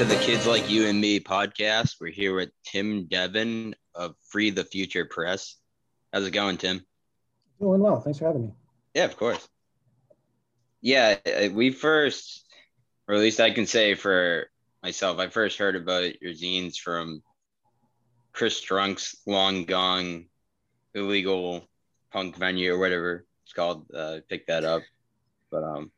to the Kids Like You and Me podcast. We're here with Tim Devin of Free the Future Press. How's it going, Tim? Doing well. Thanks for having me. Yeah, of course. Yeah, uh, we first, or at least I can say for myself, I first heard about your zines from Chris Drunk's Long Gone Illegal Punk Venue or whatever it's called. Uh, pick that up. But um,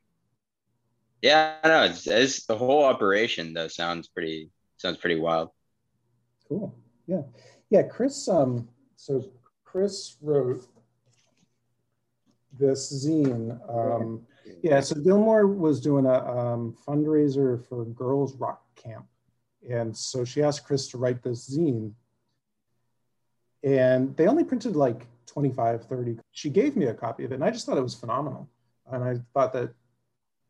yeah, no, it's, it's the whole operation though sounds pretty sounds pretty wild. Cool. Yeah, yeah. Chris. Um. So Chris wrote this zine. Um, yeah. So Gilmore was doing a um, fundraiser for Girls Rock Camp, and so she asked Chris to write this zine. And they only printed like 25, 30. She gave me a copy of it, and I just thought it was phenomenal. And I thought that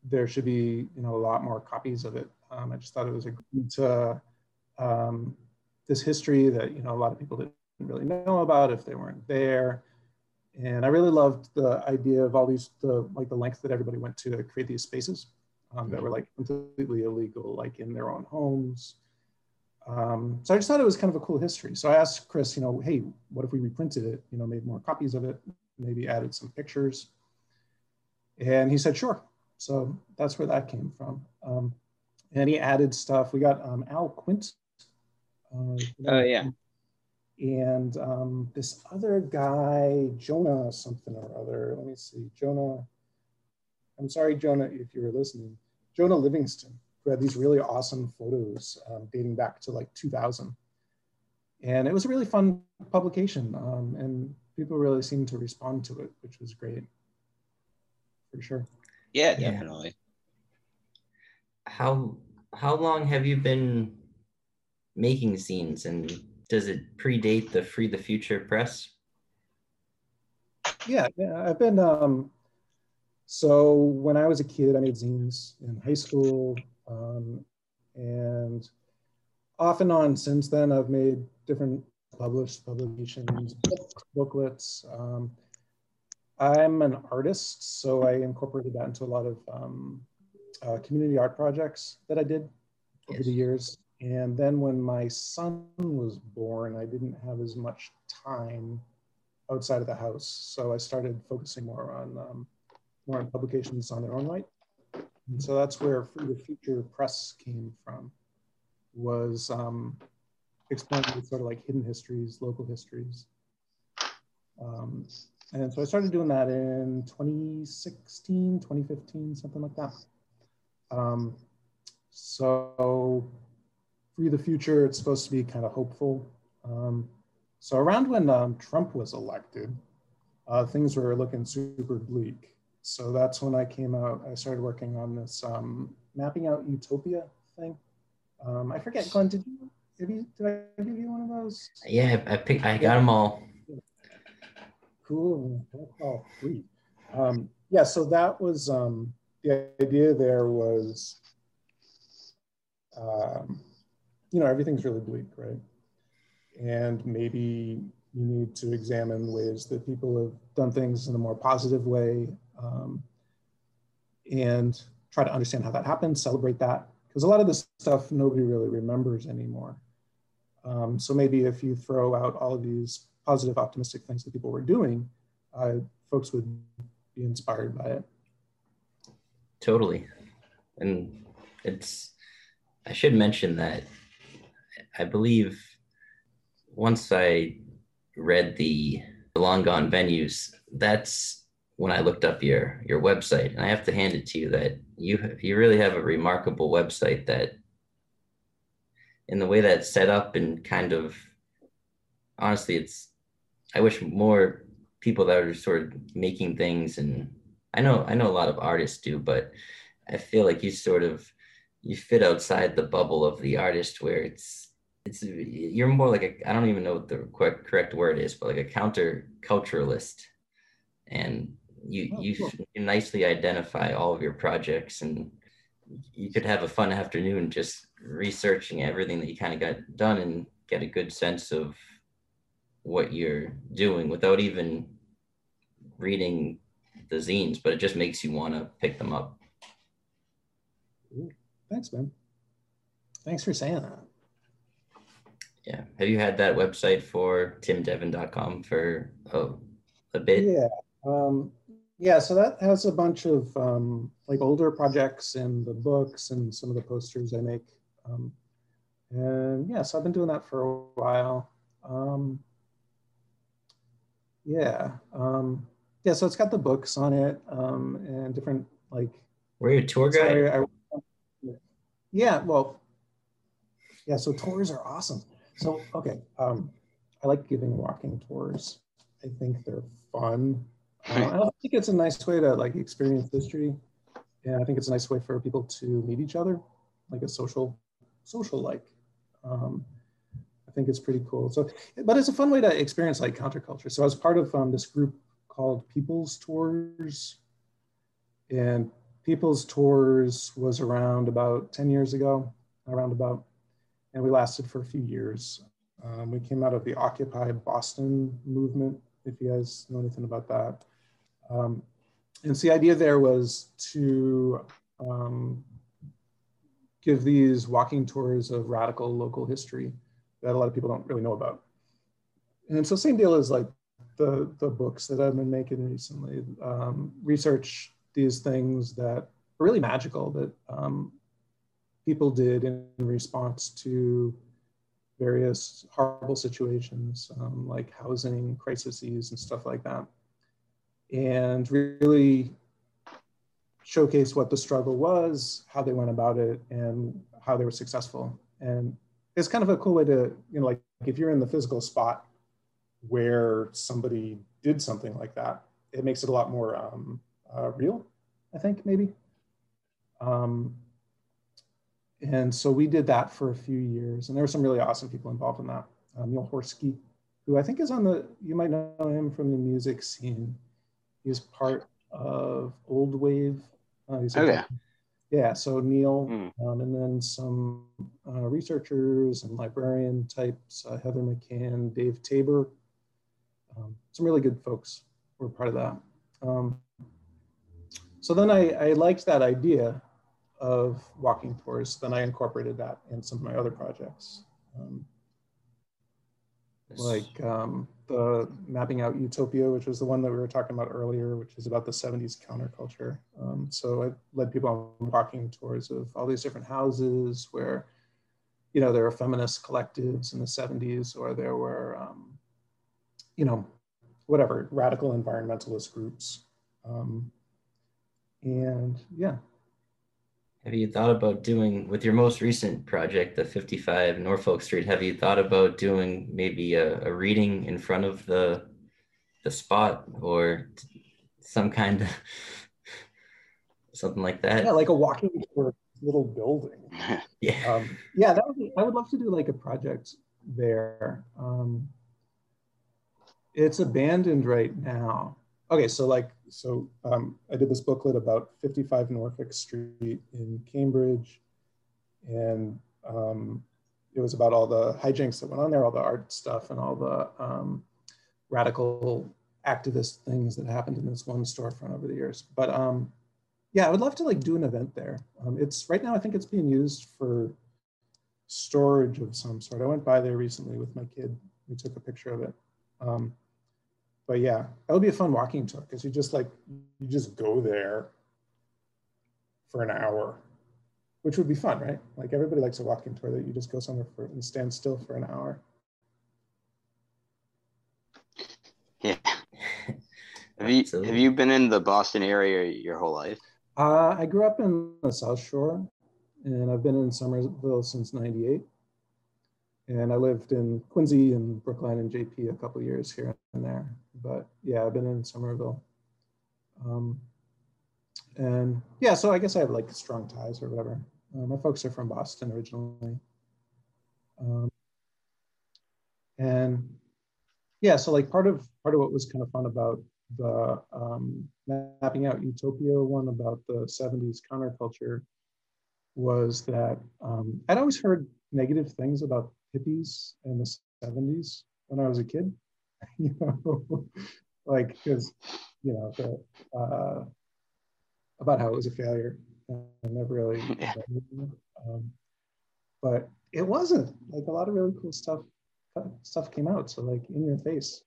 there should be you know a lot more copies of it. Um, I just thought it was a great uh, um, this history that you know a lot of people didn't really know about if they weren't there. And I really loved the idea of all these the like the length that everybody went to create these spaces um, that were like completely illegal, like in their own homes. Um, so I just thought it was kind of a cool history. So I asked Chris, you know, hey, what if we reprinted it? You know, made more copies of it, maybe added some pictures. And he said, sure. So that's where that came from. Um, and he added stuff. We got um, Al Quint. Uh, oh, yeah. And um, this other guy, Jonah something or other. Let me see. Jonah. I'm sorry, Jonah, if you were listening. Jonah Livingston, who had these really awesome photos um, dating back to like 2000. And it was a really fun publication. Um, and people really seemed to respond to it, which was great for sure. Yeah, definitely. How how long have you been making zines and does it predate the Free the Future press? Yeah, yeah, I've been um so when I was a kid, I made zines in high school. Um, and off and on since then, I've made different published publications, booklets. Um, I'm an artist, so I incorporated that into a lot of um, uh, community art projects that I did over yes. the years. And then when my son was born, I didn't have as much time outside of the house, so I started focusing more on um, more on publications on their own right. And so that's where Free the Future Press came from, was um, exploring sort of like hidden histories, local histories. Um, and so I started doing that in 2016, 2015, something like that. Um, so for the Future, it's supposed to be kind of hopeful. Um, so around when um, Trump was elected, uh, things were looking super bleak. So that's when I came out, I started working on this um, mapping out utopia thing. Um, I forget, Glenn, did you, did, you, did I give you one of those? Yeah, I picked, I got them all cool. Oh, sweet. Um, yeah, so that was um, the idea there was, um, you know, everything's really bleak, right? And maybe you need to examine ways that people have done things in a more positive way um, and try to understand how that happened, celebrate that. Because a lot of this stuff nobody really remembers anymore. Um, so maybe if you throw out all of these positive, optimistic things that people were doing, uh, folks would be inspired by it. Totally. And it's, I should mention that I believe once I read the long gone venues, that's when I looked up your your website, and I have to hand it to you that you you really have a remarkable website that, in the way that's set up and kind of, honestly, it's I wish more people that are sort of making things and I know I know a lot of artists do, but I feel like you sort of you fit outside the bubble of the artist where it's it's you're more like a I don't even know what the correct correct word is, but like a counter culturalist, and you oh, you, cool. you nicely identify all of your projects and you could have a fun afternoon just researching everything that you kind of got done and get a good sense of what you're doing without even reading the zines, but it just makes you want to pick them up. Thanks, man. Thanks for saying that. Yeah. Have you had that website for timdevin.com for oh, a bit? Yeah. Um, yeah, so that has a bunch of um, like older projects and the books and some of the posters I make. Um, and yeah, so I've been doing that for a while. Um, yeah. Um, yeah, so it's got the books on it um, and different like. Were you a tour guide? I, I, yeah, well, yeah, so tours are awesome. So, okay, um, I like giving walking tours. I think they're fun. Uh, I think it's a nice way to like experience history. And I think it's a nice way for people to meet each other, like a social, social like. Um, I think it's pretty cool. So, but it's a fun way to experience like counterculture. So I was part of um, this group called People's Tours. And People's Tours was around about 10 years ago, around about, and we lasted for a few years. Um, we came out of the Occupy Boston movement, if you guys know anything about that. Um, and so the idea there was to um, give these walking tours of radical local history that a lot of people don't really know about. And so same deal as like the, the books that I've been making recently, um, research these things that are really magical that um, people did in response to various horrible situations um, like housing crises and stuff like that. And really showcase what the struggle was, how they went about it, and how they were successful. And it's kind of a cool way to, you know, like if you're in the physical spot where somebody did something like that, it makes it a lot more um, uh, real, I think, maybe. Um, and so we did that for a few years, and there were some really awesome people involved in that. Uh, Neil Horsky, who I think is on the, you might know him from the music scene. He's part of Old Wave. Uh, oh, yeah. Yeah, so Neil, mm. um, and then some uh, researchers and librarian types, uh, Heather McCann, Dave Tabor, um, some really good folks were part of that. Um, so then I, I liked that idea of walking tours. Then I incorporated that in some of my other projects. Um, like um, the mapping out utopia, which was the one that we were talking about earlier, which is about the 70s counterculture. Um, so I led people on walking tours of all these different houses where, you know, there were feminist collectives in the 70s, or there were um, you know, whatever, radical environmentalist groups. Um, and yeah. Have you thought about doing, with your most recent project, the 55 Norfolk Street, have you thought about doing maybe a, a reading in front of the, the spot or some kind of, something like that? Yeah, like a walking tour little building. yeah. Um, yeah, that would be, I would love to do like a project there. Um, it's abandoned right now. Okay, so like, so um, I did this booklet about 55 Norfolk Street in Cambridge, and um, it was about all the hijinks that went on there, all the art stuff, and all the um, radical activist things that happened in this one storefront over the years. But um, yeah, I would love to like do an event there. Um, it's right now, I think it's being used for storage of some sort. I went by there recently with my kid. We took a picture of it. Um, but yeah, that would be a fun walking tour because you just like you just go there for an hour, which would be fun, right? Like everybody likes a walking tour that you just go somewhere for and stand still for an hour. Yeah. have you have you been in the Boston area your whole life? Uh, I grew up in the South Shore, and I've been in Somerville since '98. And I lived in Quincy and Brookline and JP a couple years here and there. But yeah, I've been in Somerville. Um, and yeah, so I guess I have like strong ties or whatever. Uh, my folks are from Boston originally. Um, and yeah, so like part of part of what was kind of fun about the um, mapping out Utopia one about the 70s counterculture was that um, I'd always heard negative things about hippies in the 70s when I was a kid. you know, like because you know the, uh, about how it was a failure. I never really. Um, but it wasn't like a lot of really cool stuff stuff came out. So like in your face,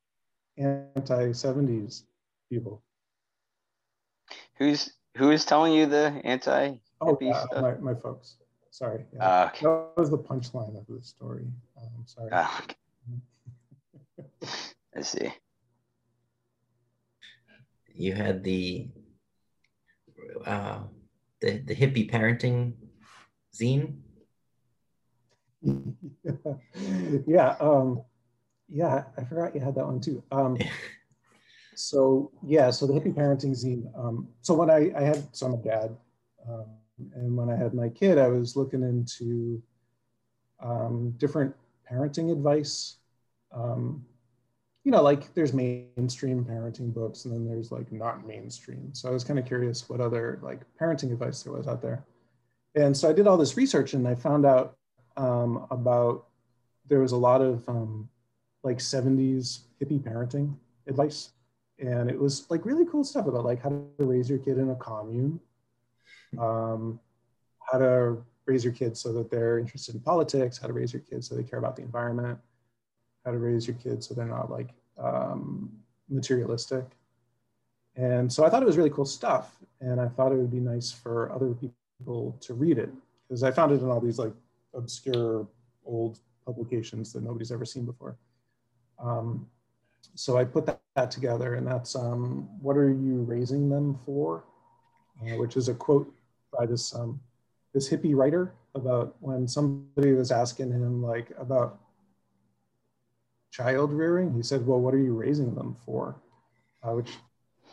anti 70s people. Who's who is telling you the anti oh, uh, my, my folks. Sorry. Yeah. Uh, okay. That was the punchline of the story. Um, sorry. Uh, okay. I see. You had the uh, the the hippie parenting zine. yeah, um, yeah, I forgot you had that one too. Um, so yeah, so the hippie parenting zine. Um, so when I, I had, so I'm a dad, um, and when I had my kid, I was looking into um, different parenting advice. Um, you know, like there's mainstream parenting books, and then there's like not mainstream. So I was kind of curious what other like parenting advice there was out there. And so I did all this research, and I found out um, about there was a lot of um, like 70s hippie parenting advice and it was like really cool stuff about like how to raise your kid in a commune um, how to raise your kids so that they're interested in politics how to raise your kids so they care about the environment how to raise your kids so they're not like um, materialistic and so i thought it was really cool stuff and i thought it would be nice for other people to read it because i found it in all these like obscure old publications that nobody's ever seen before um, so I put that, that together, and that's um, what are you raising them for? Uh, which is a quote by this um, this hippie writer about when somebody was asking him like about child rearing. He said, "Well, what are you raising them for?" Uh, which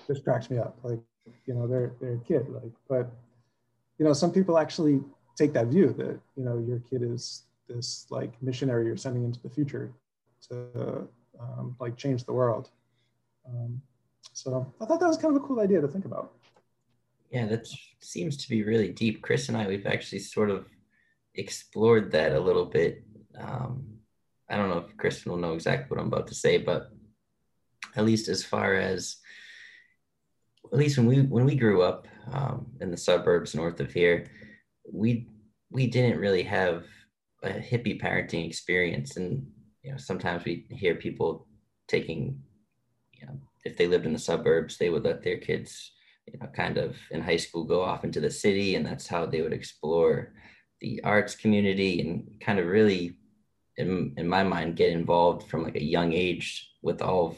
just cracks me up. Like, you know, they're they're a kid. Like, but you know, some people actually take that view that you know your kid is this like missionary you're sending into the future to um, like change the world. Um, so I thought that was kind of a cool idea to think about. Yeah, that seems to be really deep. Chris and I, we've actually sort of explored that a little bit. Um, I don't know if Kristen will know exactly what I'm about to say, but at least as far as at least when we when we grew up um, in the suburbs north of here, we we didn't really have a hippie parenting experience, and you know, sometimes we hear people taking, you know, if they lived in the suburbs, they would let their kids, you know, kind of in high school go off into the city, and that's how they would explore the arts community and kind of really, in, in my mind, get involved from like a young age with all of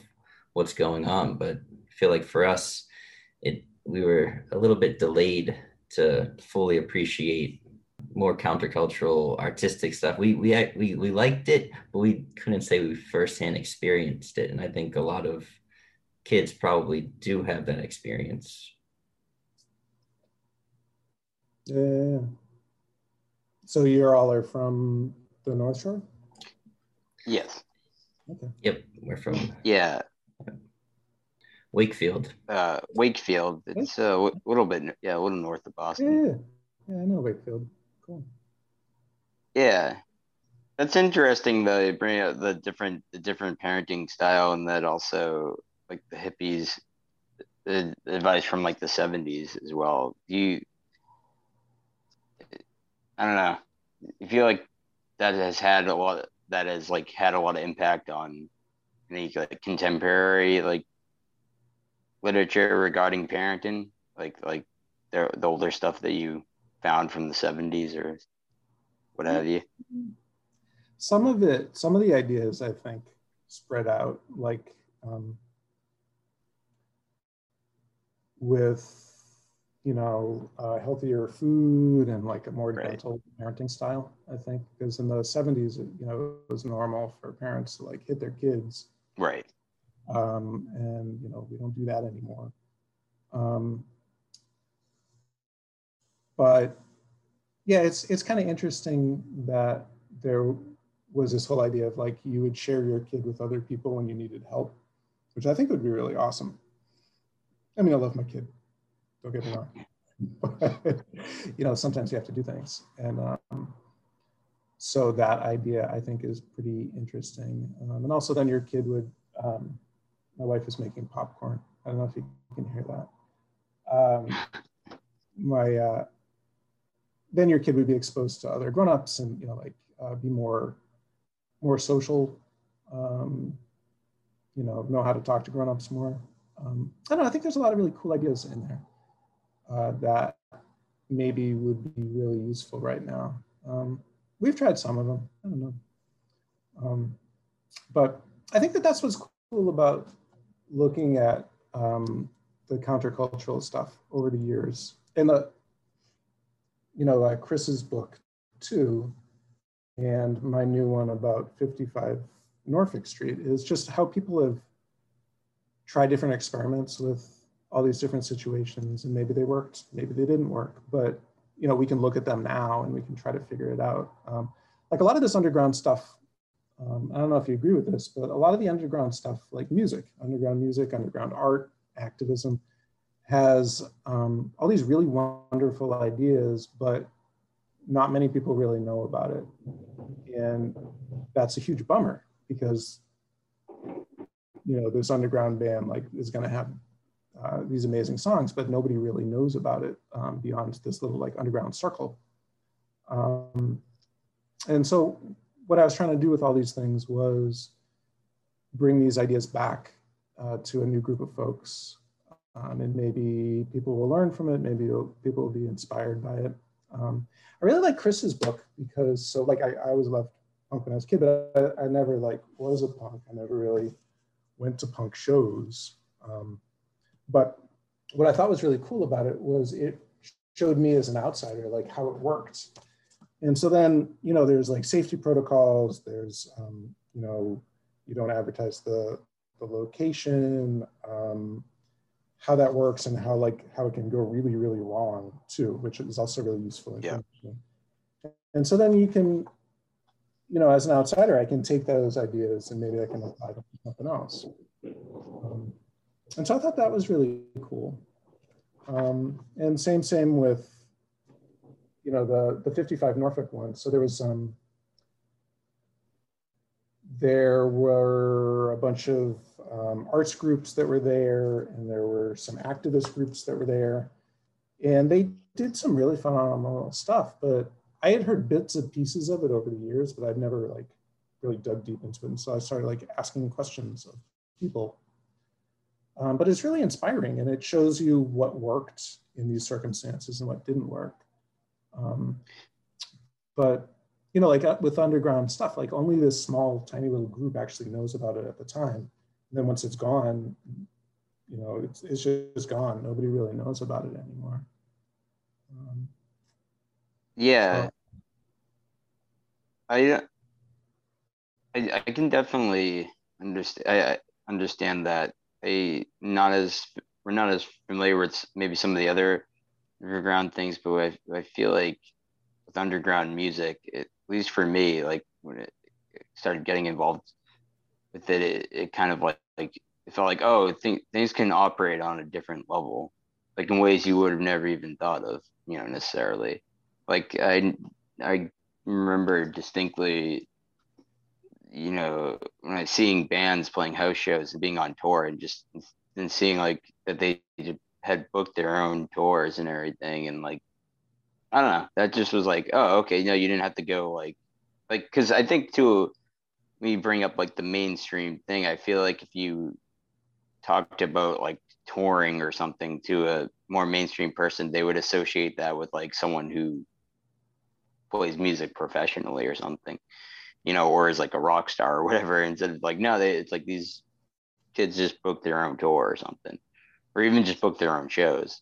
what's going on. But I feel like for us, it we were a little bit delayed to fully appreciate more countercultural artistic stuff. We we we we liked it, but we couldn't say we firsthand experienced it. And I think a lot of kids probably do have that experience. Yeah. So you all are from the North Shore? Yes. Okay. Yep, we're from. Yeah. Wakefield. Uh, Wakefield. It's a little bit, yeah, a little north of Boston. Yeah, yeah, I know Wakefield. Cool. Yeah, that's interesting though. You bring out the different the different parenting style, and that also like the hippies, the advice from like the seventies as well. Do you? I don't know. You feel like that has had a lot. That has like had a lot of impact on any like contemporary like literature regarding parenting, like like the the older stuff that you found from the 70s or what have you? Some of it, some of the ideas I think spread out like um, with you know uh, healthier food and like a more right. gentle parenting style i think because in the 70s you know it was normal for parents to like hit their kids right um, and you know we don't do that anymore um, but yeah, it's it's kind of interesting that there was this whole idea of like you would share your kid with other people when you needed help, which I think would be really awesome. I mean, I love my kid. Don't get me wrong. You know, sometimes you have to do things. And um, so that idea I think is pretty interesting. Um, and also then your kid would, um, my wife is making popcorn. I don't know if you can hear that. Um, my, uh, then your kid would be exposed to other grown-ups and you know like uh, be more more social um, you know know how to talk to grown-ups more um, i don't know i think there's a lot of really cool ideas in there uh, that maybe would be really useful right now. Um, we've tried some of them. I don't know. Um, but i think that that's what's cool about looking at um, the countercultural stuff over the years. And the you know, uh, Chris's book too, and my new one about 55 Norfolk Street is just how people have tried different experiments with all these different situations and maybe they worked, maybe they didn't work, but you know, we can look at them now and we can try to figure it out. Um, like a lot of this underground stuff, um, I don't know if you agree with this, but a lot of the underground stuff like music, underground music, underground art, activism, has um, all these really wonderful ideas, but not many people really know about it. And that's a huge bummer because, you know, this underground band like is going to have uh, these amazing songs, but nobody really knows about it um, beyond this little like underground circle. Um, and so what I was trying to do with all these things was bring these ideas back uh, to a new group of folks um, and maybe people will learn from it. Maybe people will be inspired by it. Um, I really like Chris's book because so like I, I always loved punk when I was a kid, but I, I, never like was a punk. I never really went to punk shows. Um, but what I thought was really cool about it was it showed me as an outsider like how it worked. And so then you know there's like safety protocols. There's um, you know you don't advertise the the location. Um, how that works and how like how it can go really really wrong too which is also really useful information yeah. and so then you can you know as an outsider i can take those ideas and maybe i can apply them to something else um, and so i thought that was really cool um, and same same with you know the the 55 norfolk one so there was um, there were a bunch of um, arts groups that were there, and there were some activist groups that were there. And they did some really phenomenal stuff, but I had heard bits and pieces of it over the years, but I've never like really dug deep into it. And so I started like asking questions of people. Um, but it's really inspiring and it shows you what worked in these circumstances and what didn't work. Um, but you know, like uh, with underground stuff, like only this small, tiny little group actually knows about it at the time. And then once it's gone, you know, it's, it's just gone. Nobody really knows about it anymore. Um, yeah. So. I, I, I can definitely understand. I, I understand that. I not as we're not as familiar with maybe some of the other underground things, but I, I feel like with underground music, it at least for me, like when it started getting involved with it, it, it kind of like, like it felt like, oh, th- things can operate on a different level, like in ways you would have never even thought of, you know, necessarily. Like I, I remember distinctly, you know, when I seeing bands playing house shows and being on tour and just and seeing like that they had booked their own tours and everything and like I don't know. That just was like, oh, okay, no, you didn't have to go like, like, because I think too, when you bring up like the mainstream thing, I feel like if you talked about like touring or something to a more mainstream person, they would associate that with like someone who plays music professionally or something, you know, or is like a rock star or whatever. Instead of like, no, they, it's like these kids just book their own tour or something, or even just book their own shows.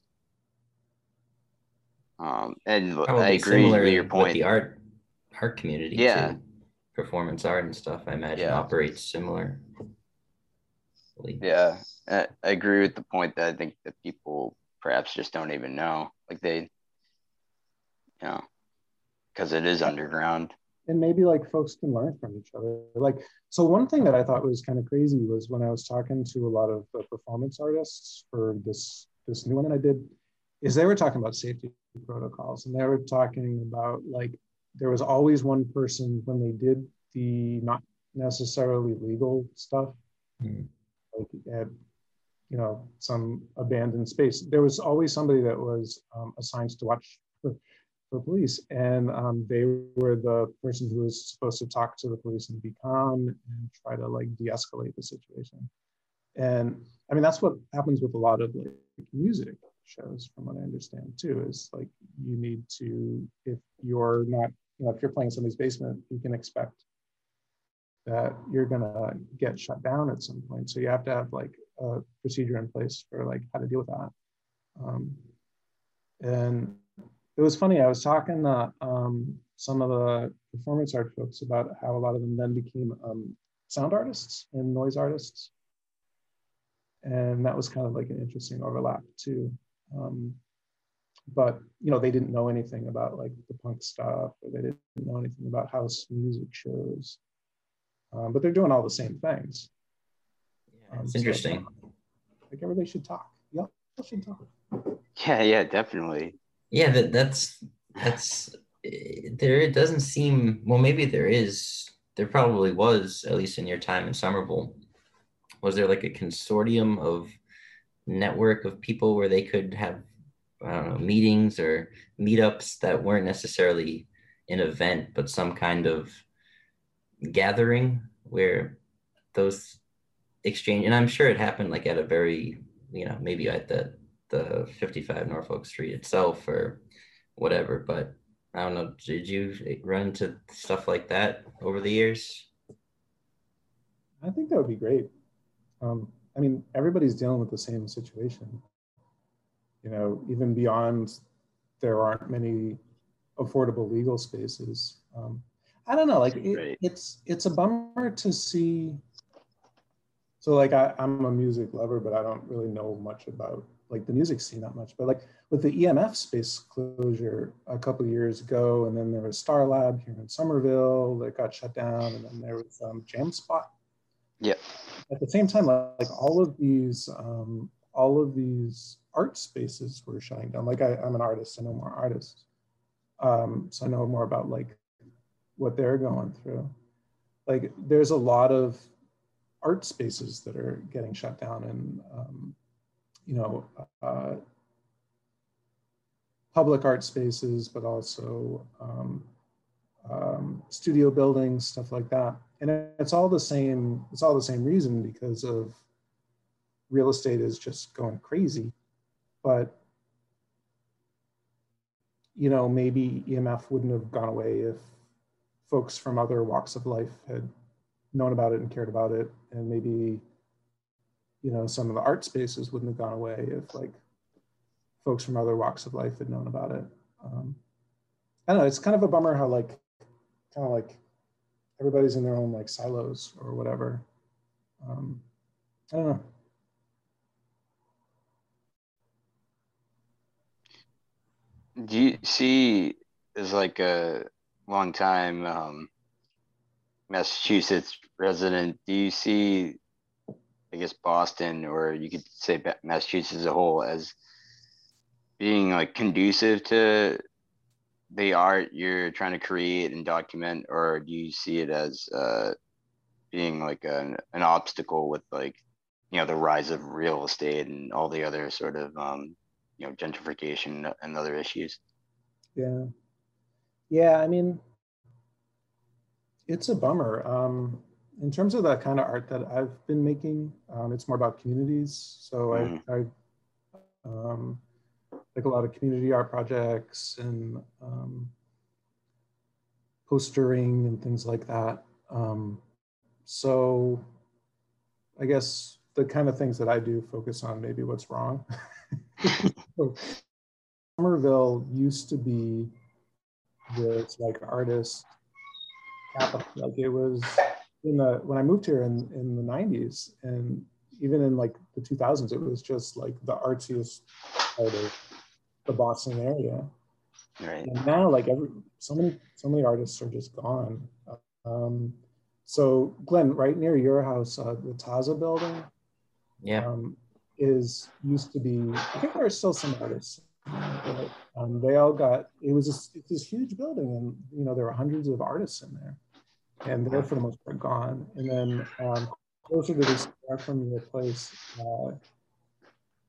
Um, and Probably I agree with your point. With the art art community, yeah, too. performance art and stuff. I imagine yeah. operates similar. Yeah, I agree with the point that I think that people perhaps just don't even know, like they, you know, because it is underground. And maybe like folks can learn from each other. Like, so one thing that I thought was kind of crazy was when I was talking to a lot of the performance artists for this this new one that I did, is they were talking about safety protocols and they were talking about like there was always one person when they did the not necessarily legal stuff mm. like at you know some abandoned space there was always somebody that was um, assigned to watch for, for police, and um, they were the person who was supposed to talk to the police and be calm and try to like de-escalate the situation. And I mean, that's what happens with a lot of like music shows, from what I understand too. Is like you need to, if you're not, you know, if you're playing somebody's basement, you can expect that you're gonna get shut down at some point. So you have to have like a procedure in place for like how to deal with that. Um, and it was funny. I was talking to um, some of the performance art folks about how a lot of them then became um, sound artists and noise artists, and that was kind of like an interesting overlap too. Um, but you know, they didn't know anything about like the punk stuff, or they didn't know anything about house music shows. Um, but they're doing all the same things. Yeah, it's um, interesting. So, like everybody should talk. Yep, should talk. Yeah, yeah, definitely. Yeah, that that's that's eh, there. It doesn't seem well. Maybe there is. There probably was, at least in your time in Somerville. Was there like a consortium of network of people where they could have meetings or meetups that weren't necessarily an event, but some kind of gathering where those exchange and I'm sure it happened like at a very you know maybe at the the 55 Norfolk Street itself or whatever. But I don't know. Did you run into stuff like that over the years? I think that would be great. Um, I mean, everybody's dealing with the same situation. You know, even beyond there aren't many affordable legal spaces. Um, I don't know. Like it, it's it's a bummer to see. So like I, I'm a music lover, but I don't really know much about like the music scene that much, but like with the EMF space closure a couple years ago, and then there was Star Lab here in Somerville that got shut down, and then there was um, Jam Spot. Yeah. At the same time, like, like all of these, um, all of these art spaces were shutting down. Like I, am an artist, I know more artists, um, so I know more about like what they're going through. Like there's a lot of art spaces that are getting shut down, and um, you know, uh, public art spaces, but also um, um, studio buildings, stuff like that. And it's all the same, it's all the same reason because of real estate is just going crazy. But, you know, maybe EMF wouldn't have gone away if folks from other walks of life had known about it and cared about it. And maybe you know, some of the art spaces wouldn't have gone away if like folks from other walks of life had known about it. Um, I don't know, it's kind of a bummer how like, kind of like everybody's in their own like silos or whatever. Um, I don't know. Do you see as like a long time um, Massachusetts resident, do you see I guess Boston or you could say Massachusetts as a whole as being like conducive to the art you're trying to create and document, or do you see it as uh, being like an, an obstacle with like you know the rise of real estate and all the other sort of um, you know gentrification and other issues? Yeah, yeah. I mean, it's a bummer. Um, in terms of the kind of art that I've been making, um, it's more about communities. So mm. I, I um, like a lot of community art projects and um, postering and things like that. Um, so I guess the kind of things that I do focus on maybe what's wrong. so, Somerville used to be this like artist capital. Like it was in the when I moved here in in the 90s and even in like the 2000s, it was just like the artsiest part of the Boston area. Right. And now, like every so many so many artists are just gone. Um, so, Glenn, right near your house, uh, the Taza building, yeah, um, is used to be. I think there are still some artists. But, um, they all got. It was this, this huge building, and you know there were hundreds of artists in there and they're for the most part gone. And then um, closer to this, from your place, uh,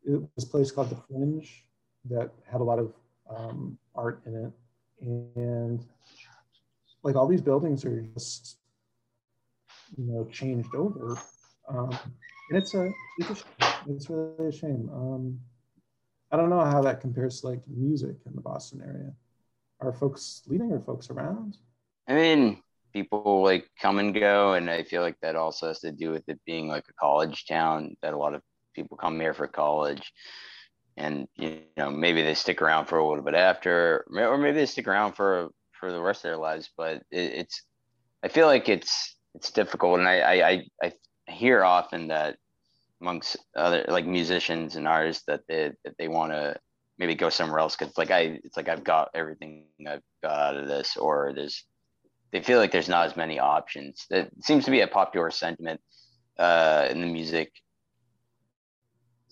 it was a place called the Fringe that had a lot of um, art in it. and like all these buildings are just you know changed over. Um, and it's a it's, a, it's really a shame. Um, i don't know how that compares to like music in the boston area. Are folks leaving or folks around? I mean people like come and go and i feel like that also has to do with it being like a college town that a lot of people come here for college. And you know maybe they stick around for a little bit after or maybe they stick around for for the rest of their lives but it, it's i feel like it's it's difficult. And I, I i hear often that amongst other like musicians and artists that they that they want to maybe go somewhere else because like i it's like i've got everything i've got out of this or there's they feel like there's not as many options that seems to be a popular sentiment uh in the music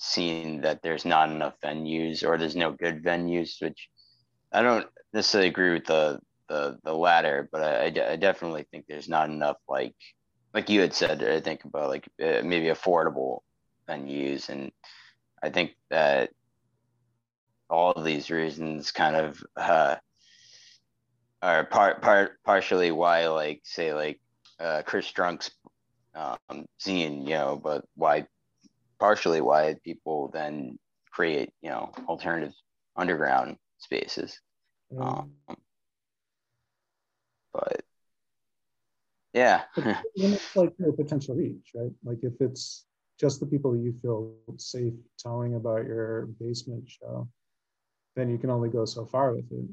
scene that there's not enough venues or there's no good venues, which I don't necessarily agree with the the, the latter, but I, I definitely think there's not enough like like you had said. I think about like uh, maybe affordable venues, and I think that all of these reasons kind of uh, are part part partially why like say like uh, Chris Drunk's um, zine, you know, but why partially why people then create, you know, alternative underground spaces. Mm. Um, but yeah, it's like your potential reach, right? Like if it's just the people you feel safe telling about your basement show, then you can only go so far with it.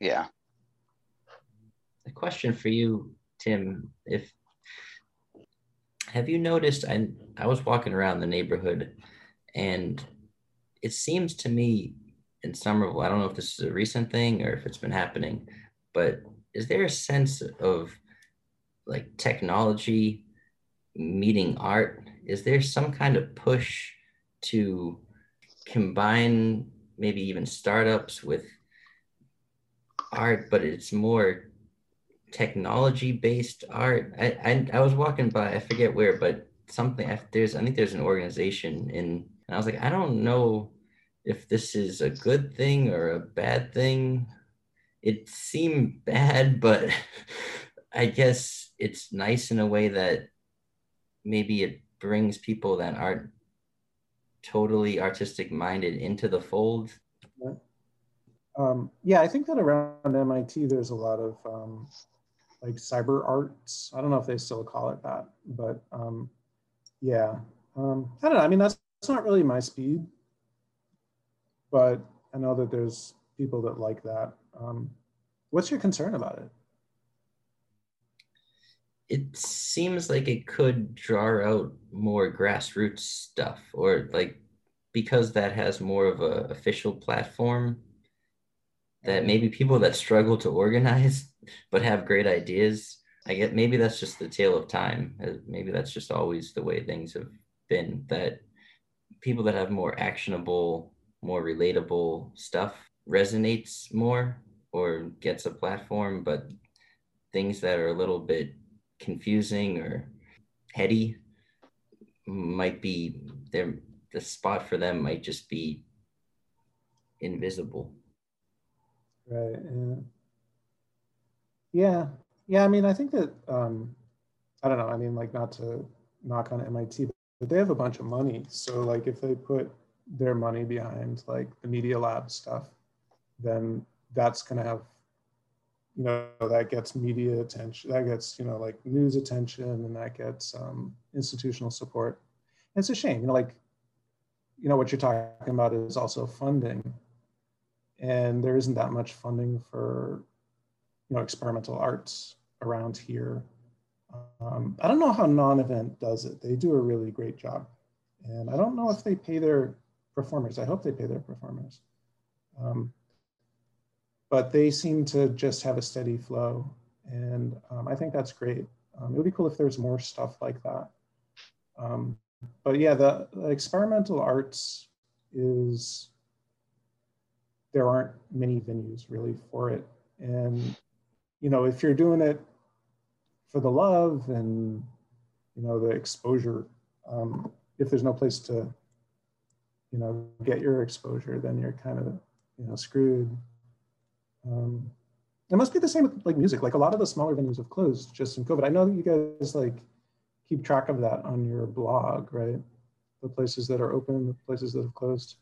Yeah. A question for you, Tim. If have you noticed? I I was walking around the neighborhood, and it seems to me in Somerville. I don't know if this is a recent thing or if it's been happening, but is there a sense of like technology meeting art? Is there some kind of push to combine maybe even startups with art, but it's more technology based art. I, I, I was walking by, I forget where, but something there's I think there's an organization in and I was like, I don't know if this is a good thing or a bad thing. It seemed bad, but I guess it's nice in a way that maybe it brings people that aren't totally artistic minded into the fold. Um, yeah, I think that around MIT there's a lot of um, like cyber arts. I don't know if they still call it that, but um, yeah, um, I don't know. I mean, that's, that's not really my speed, but I know that there's people that like that. Um, what's your concern about it? It seems like it could draw out more grassroots stuff, or like because that has more of a official platform that maybe people that struggle to organize but have great ideas i get maybe that's just the tale of time. Uh, maybe that's just always the way things have been that people that have more actionable more relatable stuff resonates more or gets a platform but things that are a little bit confusing or heady might be there the spot for them might just be invisible Right. Yeah. Yeah. I mean, I think that, um, I don't know. I mean, like, not to knock on MIT, but they have a bunch of money. So, like, if they put their money behind like the Media Lab stuff, then that's going to have, you know, that gets media attention, that gets, you know, like news attention, and that gets um, institutional support. And it's a shame, you know, like, you know, what you're talking about is also funding and there isn't that much funding for you know experimental arts around here. Um, i don't know how non-event does it. They do a really great job. And i don't know if they pay their performers. I hope they pay their performers. Um, but they seem to just have a steady flow. And um, i think that's great. Um, it would be cool if there's more stuff like that. Um, but yeah the, the experimental arts is there aren't many venues really for it. And, you know, if you're doing it for the love and, you know, the exposure, um, if there's no place to, you know, get your exposure, then you're kind of, you know, screwed. Um, it must be the same with like music. Like a lot of the smaller venues have closed just in COVID. I know that you guys like keep track of that on your blog, right? The places that are open, the places that have closed.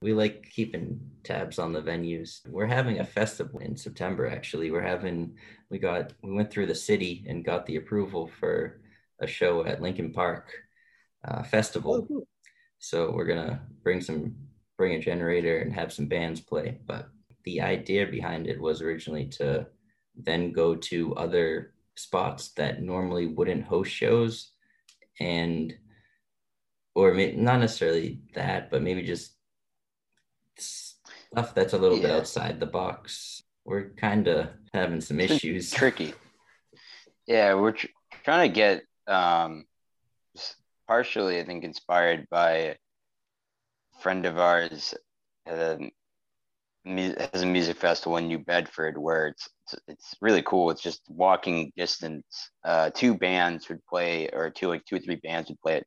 We like keeping tabs on the venues. We're having a festival in September. Actually, we're having we got we went through the city and got the approval for a show at Lincoln Park uh, Festival. Oh, cool. So we're gonna bring some bring a generator and have some bands play. But the idea behind it was originally to then go to other spots that normally wouldn't host shows and or may, not necessarily that but maybe just stuff that's a little yeah. bit outside the box we're kind of having some issues tricky yeah we're tr- trying to get um partially i think inspired by a friend of ours um, has a music festival in New Bedford where it's it's, it's really cool. It's just walking distance. Uh, two bands would play, or two like two or three bands would play it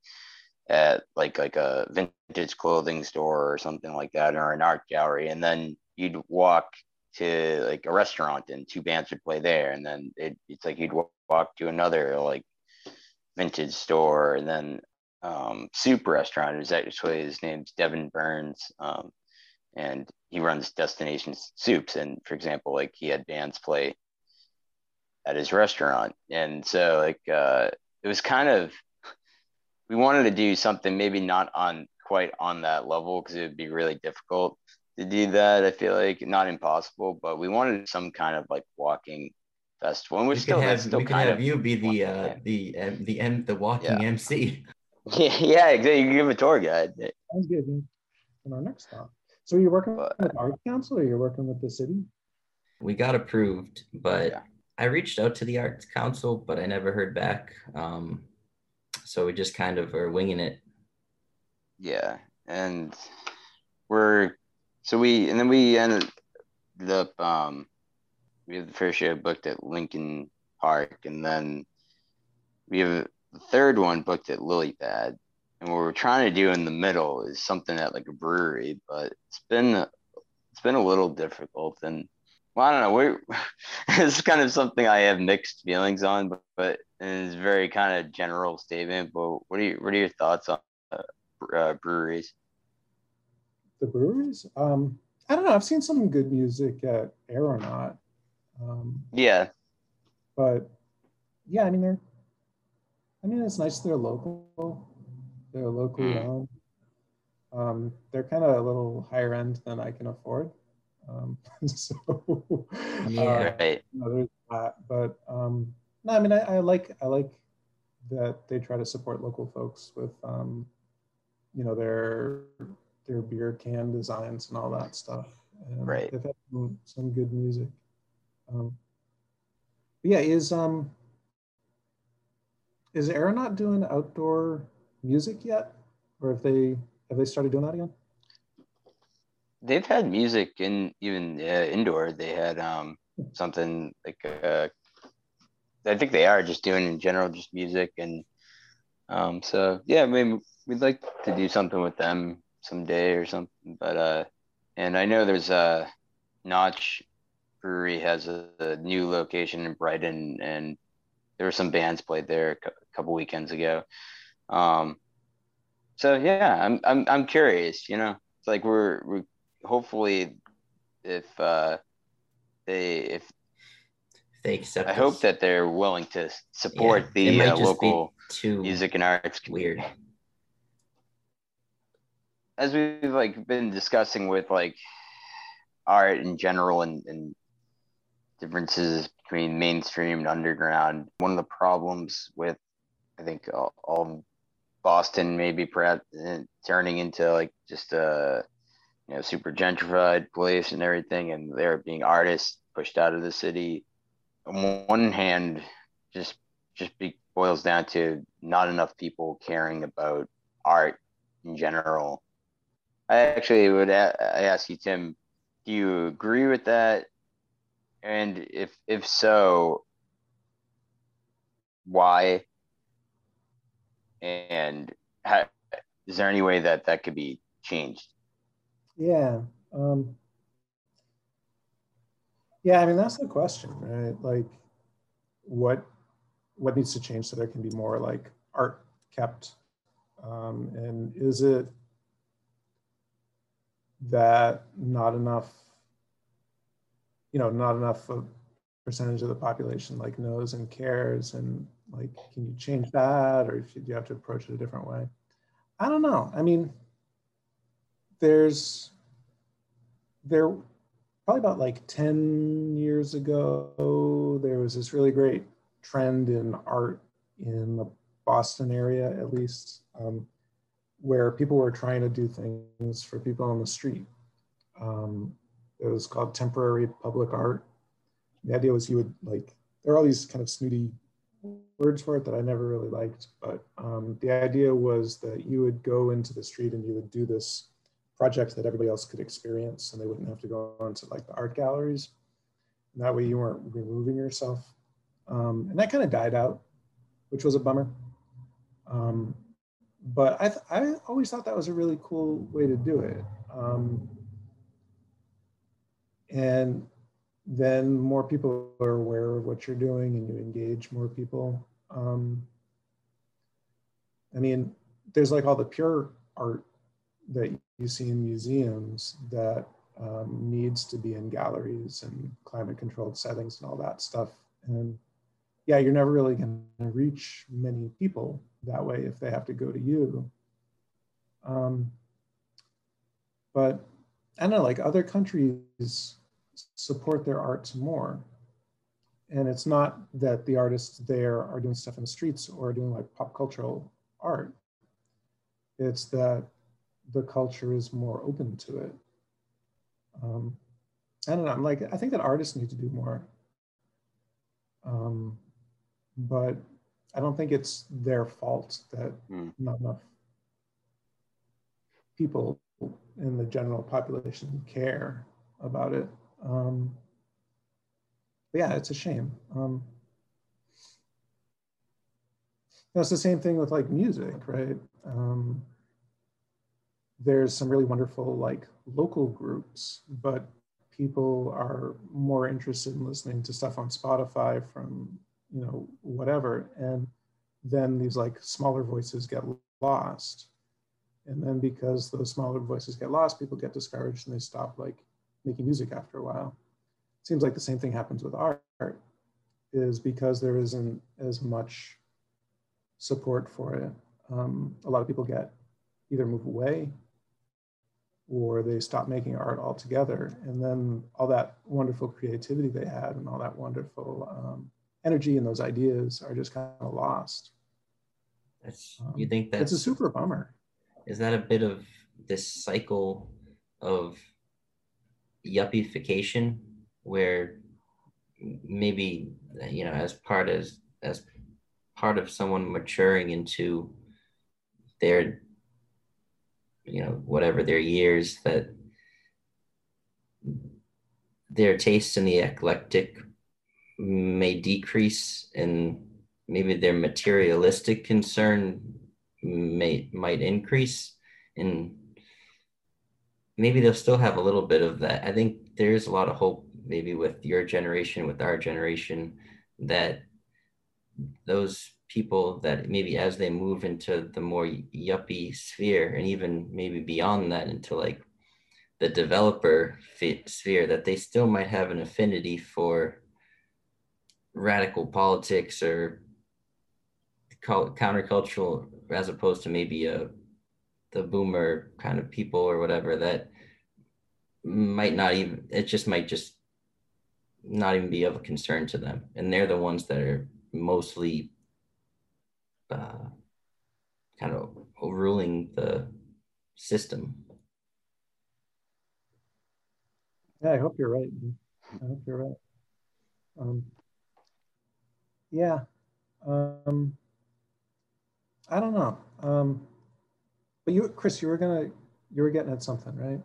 at like like a vintage clothing store or something like that, or an art gallery, and then you'd walk to like a restaurant and two bands would play there, and then it, it's like you'd walk to another like vintage store, and then um, soup restaurant is actually his name's Devin Burns. Um, and he runs destination soups and for example like he had bands play at his restaurant and so like uh it was kind of we wanted to do something maybe not on quite on that level because it would be really difficult to do that i feel like not impossible but we wanted some kind of like walking festival and we still have still we could have you be the uh the uh, the the, the walking yeah. mc yeah yeah exactly you can give a tour guide sounds good in our next stop so you're working but, with Art Council or you're working with the city? We got approved, but yeah. I reached out to the Arts Council, but I never heard back. Um, so we just kind of are winging it. Yeah. And we're, so we, and then we ended up, um, we have the first show booked at Lincoln Park, and then we have the third one booked at Lily Pad and what we're trying to do in the middle is something at like a brewery, but it's been it's been a little difficult and well, I don't know. We're, it's kind of something I have mixed feelings on, but, but it's very kind of general statement. But what are you, what are your thoughts on uh, uh, breweries? The breweries? Um, I don't know. I've seen some good music at Aeronaut. Um, yeah. But yeah, I mean they're. I mean it's nice they're local. They're locally mm. owned. Um, they're kind of a little higher end than I can afford. Um, so yeah, uh, right. You know, there's that. But um, no, I mean, I, I, like I like that they try to support local folks with, um, you know, their their beer can designs and all that stuff. And right. They've had some, some good music. Um, yeah, is um is Aeronaut doing outdoor music yet, or have they have they started doing that again? They've had music in even uh, indoor. They had um, something like uh, I think they are just doing in general just music and um, so yeah. I mean, we'd like to do something with them someday or something. But uh, and I know there's a Notch Brewery has a, a new location in Brighton, and there were some bands played there a couple weekends ago. Um, so yeah, I'm I'm I'm curious. You know, it's like we're we hopefully if uh, they if they accept. I us. hope that they're willing to support yeah, the uh, local music and arts. Weird. As we've like been discussing with like art in general and, and differences between mainstream and underground, one of the problems with I think all, all Boston maybe perhaps uh, turning into like just a you know super gentrified place and everything, and there being artists pushed out of the city. On one hand, just just be, boils down to not enough people caring about art in general. I actually would a- I ask you, Tim, do you agree with that? And if if so, why? and is there any way that that could be changed? Yeah. Um, Yeah, I mean that's the question, right? Like, what what needs to change so there can be more like art kept, um, and is it that not enough, you know, not enough of percentage of the population like knows and cares, and like, can you change that, or do you have to approach it a different way? I don't know. I mean, there's there probably about like 10 years ago, there was this really great trend in art in the Boston area, at least, um, where people were trying to do things for people on the street. Um, it was called temporary public art. The idea was you would like, there are all these kind of snooty words for it that I never really liked, but um, the idea was that you would go into the street and you would do this project that everybody else could experience and they wouldn't have to go on to like the art galleries. And that way you weren't removing yourself. Um, and that kind of died out, which was a bummer. Um, but I, I always thought that was a really cool way to do it. Um, and then more people are aware of what you're doing and you engage more people. Um, I mean, there's like all the pure art that you see in museums that um, needs to be in galleries and climate controlled settings and all that stuff. And yeah, you're never really going to reach many people that way if they have to go to you. Um, but I know, like other countries support their arts more. And it's not that the artists there are doing stuff in the streets or doing like pop cultural art. It's that the culture is more open to it. Um, I don't know. I'm like, I think that artists need to do more. Um, but I don't think it's their fault that mm. not enough people in the general population care about it. Um, yeah, it's a shame. Um, it's the same thing with like music, right? Um, there's some really wonderful like local groups, but people are more interested in listening to stuff on Spotify from, you know, whatever. And then these like smaller voices get lost. And then because those smaller voices get lost, people get discouraged and they stop like making music after a while. It seems like the same thing happens with art is because there isn't as much support for it. Um, a lot of people get either move away or they stop making art altogether. And then all that wonderful creativity they had and all that wonderful um, energy and those ideas are just kind of lost. That's, um, you think that's it's a super bummer. Is that a bit of this cycle of yuppification where maybe you know as part as as part of someone maturing into their you know whatever their years that their taste in the eclectic may decrease and maybe their materialistic concern may might increase. And maybe they'll still have a little bit of that. I think there's a lot of hope maybe with your generation with our generation that those people that maybe as they move into the more yuppie sphere and even maybe beyond that into like the developer sphere that they still might have an affinity for radical politics or countercultural as opposed to maybe a the boomer kind of people or whatever that might not even it just might just not even be of a concern to them. And they're the ones that are mostly uh, kind of overruling the system. Yeah, I hope you're right. I hope you're right. Um, yeah. Um, I don't know. Um, but you, Chris, you were gonna, you were getting at something, right?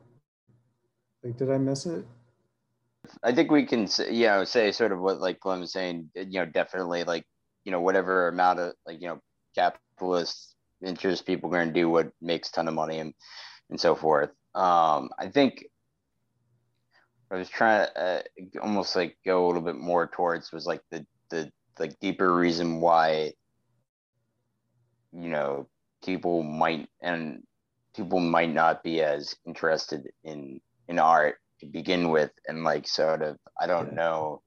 Like, did I miss it? I think we can, say, you know, say sort of what like Clem was saying. You know, definitely like, you know, whatever amount of like, you know, capitalist interest, people are going to do what makes a ton of money and and so forth. Um, I think I was trying to uh, almost like go a little bit more towards was like the the like deeper reason why you know people might and people might not be as interested in in art to begin with and like sort of I don't know.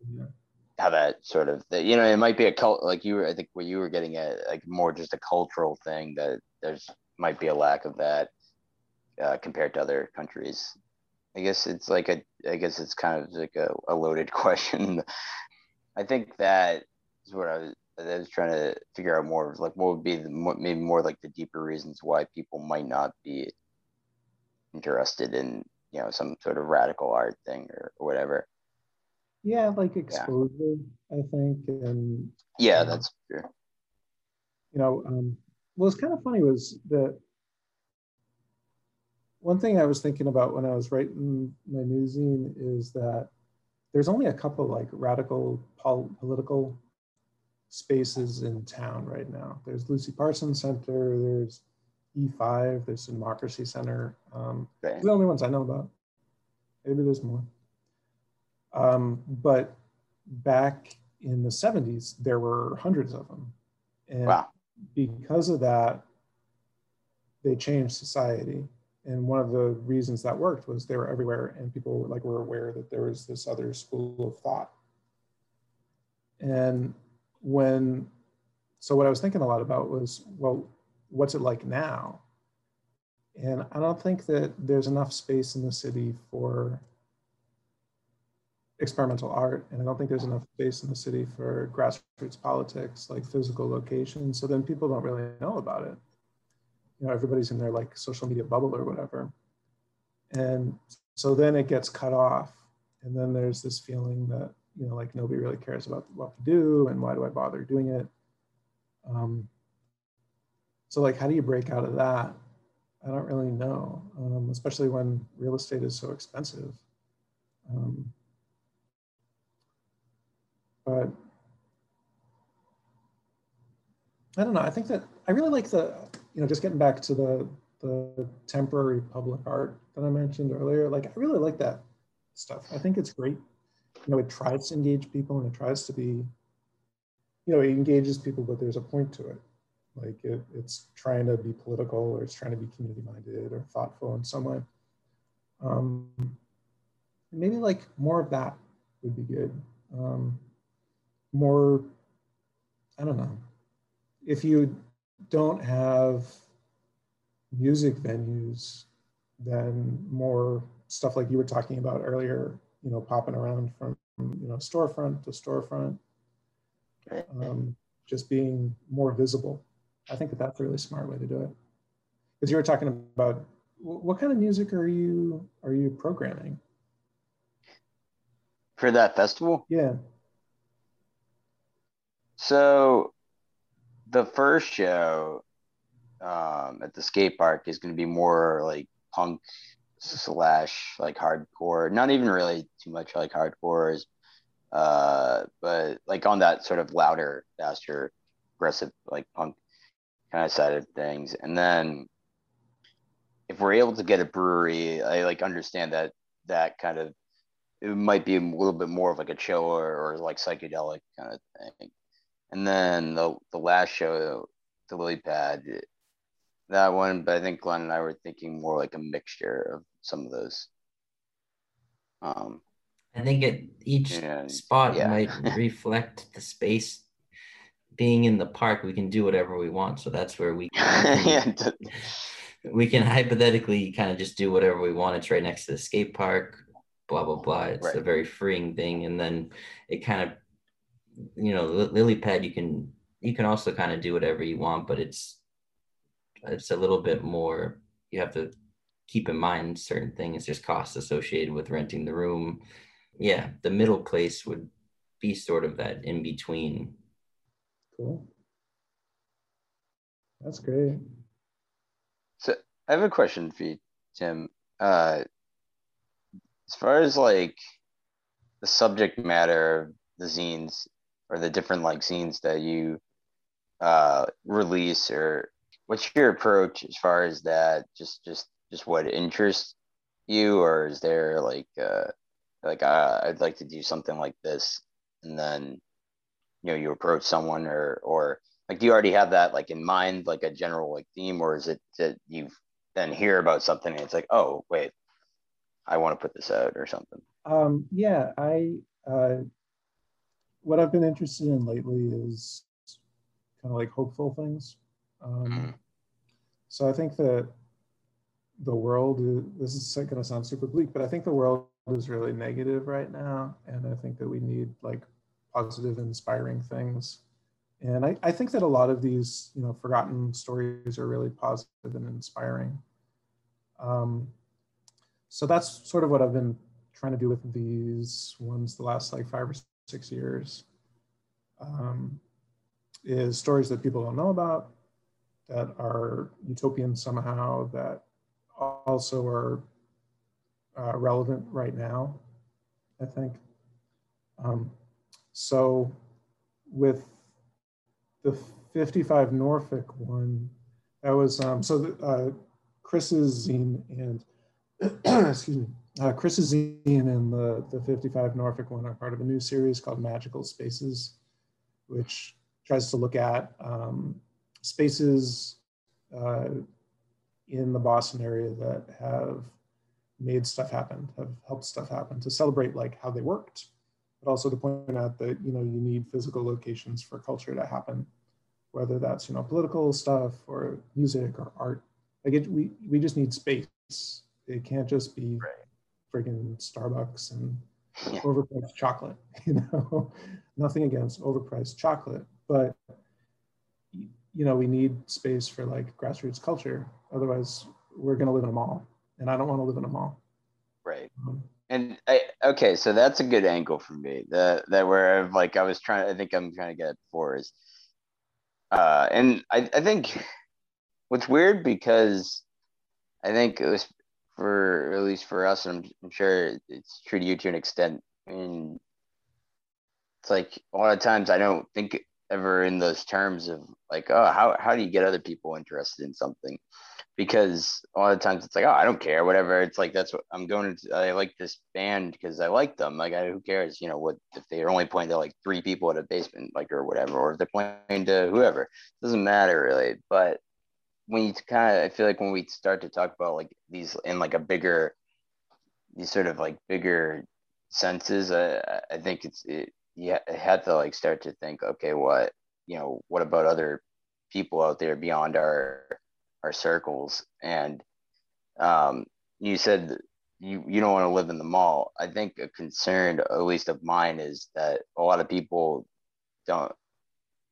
How that sort of you know it might be a cult like you were I think what you were getting at like more just a cultural thing that there's might be a lack of that uh, compared to other countries. I guess it's like a I guess it's kind of like a, a loaded question. I think that is what I was I was trying to figure out more like what would be the maybe more like the deeper reasons why people might not be interested in you know some sort of radical art thing or, or whatever. Yeah, like exposure, I think, and Yeah, Yeah. that's true. you know, um, what was kind of funny was that one thing I was thinking about when I was writing my new zine is that there's only a couple like radical pol- political spaces in town right now. There's Lucy Parsons Center, there's E5, there's Democracy Center. Um, the only ones I know about. Maybe there's more. Um, but back in the 70s, there were hundreds of them. And Wow. because of that, they changed society. And one of the reasons that worked was they were everywhere and people were like were aware that there was this other school of thought. And when so what I was thinking a lot about was, well, what's it like now? And I don't think that there's enough space in the city for experimental art. And I don't think there's enough space in the city for grassroots politics, like physical locations. So then people don't really know about it. You know, everybody's in their like social media bubble or whatever. And so then it gets cut off. And then there's this feeling that, you know, like nobody really cares about what we do and why do I bother doing it? Um, so like, how do you break out of that? I don't really know, um, especially when real estate is so expensive. Um, but I don't know. I think that I really like the, you know, just getting back to the the temporary public art that I mentioned earlier. Like, I really like that stuff. I think it's great. You know, it tries to engage people and it tries to be, you know, it engages people, but there's a point to it. Like, it, it's trying to be political or it's trying to be community minded or thoughtful in some way. Um, maybe like more of that would be good. Um, more, I don't know. If you don't have music venues, then more stuff like you were talking about earlier, you know, popping around from, you know, storefront to storefront, um, just being more visible. I think that that's a really smart way to do it. Because you were talking about what kind of music are you are you programming? For that festival? Yeah. So the first show um, at the skate park is going to be more like punk slash like hardcore. Not even really too much like hardcore, uh, but like on that sort of louder, faster, aggressive like punk kind of side of things. And then if we're able to get a brewery, I like understand that that kind of it might be a little bit more of like a chill or, or like psychedelic kind of thing. And then the the last show, the lily pad, that one, but I think Glenn and I were thinking more like a mixture of some of those. Um, I think it each Yeah, spot yeah. might reflect the space. Being in the park, we can do whatever we want. So that's where we yeah, we can hypothetically kind of just do whatever we want. It's right next to the skate park, blah blah blah. It's a very freeing thing, and then it kind of, you know, li- lily pad. You can you can also kind of do whatever you want, but it's it's a little bit more. You have to keep in mind certain things. There's costs associated with renting the room. Yeah, the middle place would be sort of that in between. Cool. That's great. So I have a question for you, Tim. Uh, as far as like the subject matter of the zines or the different like zines that you uh, release, or what's your approach as far as that? Just, just, just what interests you, or is there like uh, like uh, I'd like to do something like this, and then you know you approach someone or or like do you already have that like in mind like a general like theme or is it that you then hear about something and it's like oh wait I want to put this out or something. Um, yeah, I uh, what I've been interested in lately is kind of like hopeful things. Um, mm. So I think that the world is, this is going to sound super bleak, but I think the world is really negative right now, and I think that we need like positive, inspiring things. And I, I think that a lot of these, you know, forgotten stories are really positive and inspiring. Um, so that's sort of what I've been trying to do with these ones the last like five or six years. Um, is stories that people don't know about that are utopian somehow that also are uh, relevant right now, I think. Um, so with the 55 Norfolk one, that was, um, so uh, Chris's zine and excuse me, uh, Chris Zine and the, the 55 Norfolk one are part of a new series called Magical Spaces, which tries to look at um, spaces uh, in the Boston area that have made stuff happen, have helped stuff happen to celebrate like how they worked, but also to point out that, you know, you need physical locations for culture to happen, whether that's, you know, political stuff or music or art. Like it, we, we just need space it can't just be right. Friggin' Starbucks and yeah. overpriced chocolate. You know, nothing against overpriced chocolate, but you know, we need space for like grassroots culture. Otherwise, we're going to live in a mall, and I don't want to live in a mall. Right. Um, and I, okay, so that's a good angle for me. That that where I've like I was trying. I think I'm trying to get before is, uh, and I I think what's weird because I think it was for at least for us, I'm, I'm sure it's true to you to an extent. Mean, it's like a lot of times I don't think ever in those terms of like, oh, how, how do you get other people interested in something? Because a lot of times it's like, oh, I don't care, whatever. It's like that's what I'm going to. I like this band because I like them. Like, I, who cares? You know, what if they're only playing to like three people at a basement, like or whatever, or if they're playing to whoever. It doesn't matter really. But when you kind of, I feel like when we start to talk about like these in like a bigger, these sort of like bigger senses, uh, I think it's it, you had to like start to think, okay, what you know, what about other people out there beyond our our circles? And um, you said you you don't want to live in the mall. I think a concern, at least of mine, is that a lot of people don't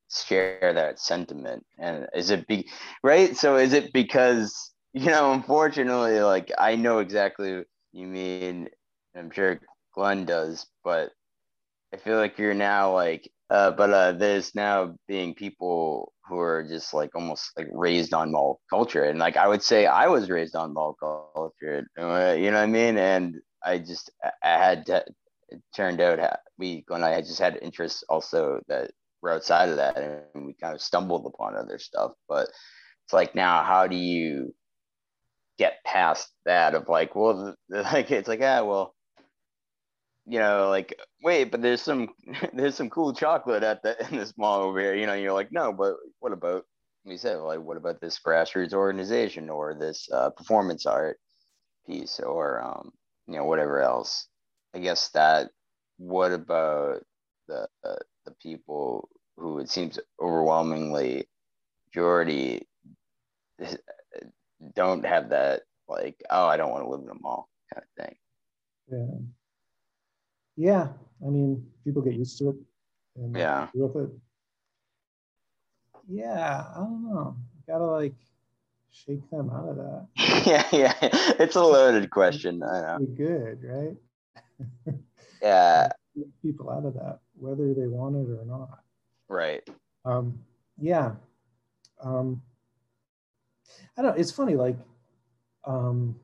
share that sentiment. And is it be right? So is it because you know unfortunately like i know exactly you mean. I'm sure glenn does but i feel like you're now like uh but uh there's now being people who are just like almost like raised on mall culture. And like i would say i was raised on mall culture uh, you know what i mean? And i just i had to, it turned out we when i just had interests also that we're outside of that and we kind of stumbled upon other stuff but it's like now how do you get past that of like well like it's like ah well you know like wait but there's some there's some cool chocolate at the in this mall over here you know you're like no but what about we said like what about this grassroots organization or this uh, performance art piece or um you know whatever else? I guess that what about the uh, the people who it seems overwhelmingly majority don't have that like oh I don't want to live in a mall kind of thing. Yeah. Yeah, I mean people get used to it. And yeah. With it. Yeah, I don't know. Gotta like shake them out of that. yeah, yeah. It's a loaded question. I know. Good, right? yeah. People out of that, whether they want it or not. Right. Um, yeah. Um, I don't know. It's funny. Like, um,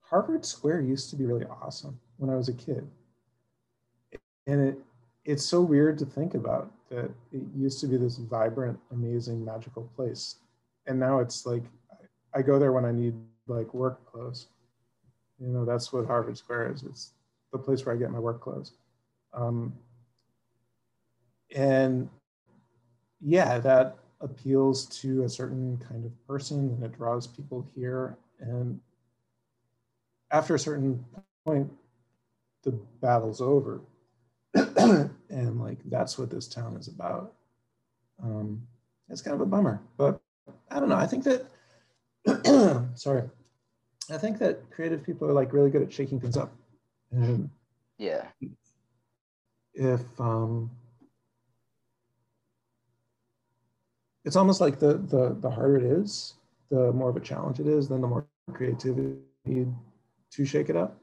Harvard Square used to be really awesome when I was a kid, and it it's so weird to think about that it used to be this vibrant, amazing, magical place, and now it's like I go there when I need like work clothes. You know, that's what Harvard Square is. It's the place where I get my work clothes. Um, and yeah, that appeals to a certain kind of person and it draws people here. And after a certain point, the battle's over. and like, that's what this town is about. Um, it's kind of a bummer, but I don't know. I think that, sorry, I think that creative people are like really good at shaking things up. And yeah, if, um, it's almost like the, the, the harder it is, the more of a challenge it is, then the more creativity to shake it up.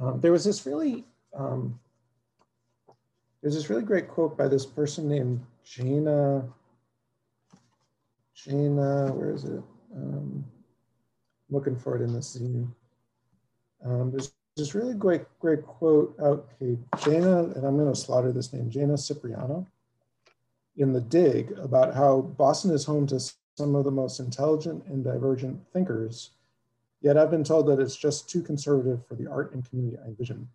Um, there was this really, um, there's this really great quote by this person named Jana, Jana, where is it? Um, looking for it in the zine. Um, there's this really great, great quote out, okay, Jana, and I'm gonna slaughter this name, Jana Cipriano, in The Dig about how Boston is home to some of the most intelligent and divergent thinkers, yet I've been told that it's just too conservative for the art and community I envision.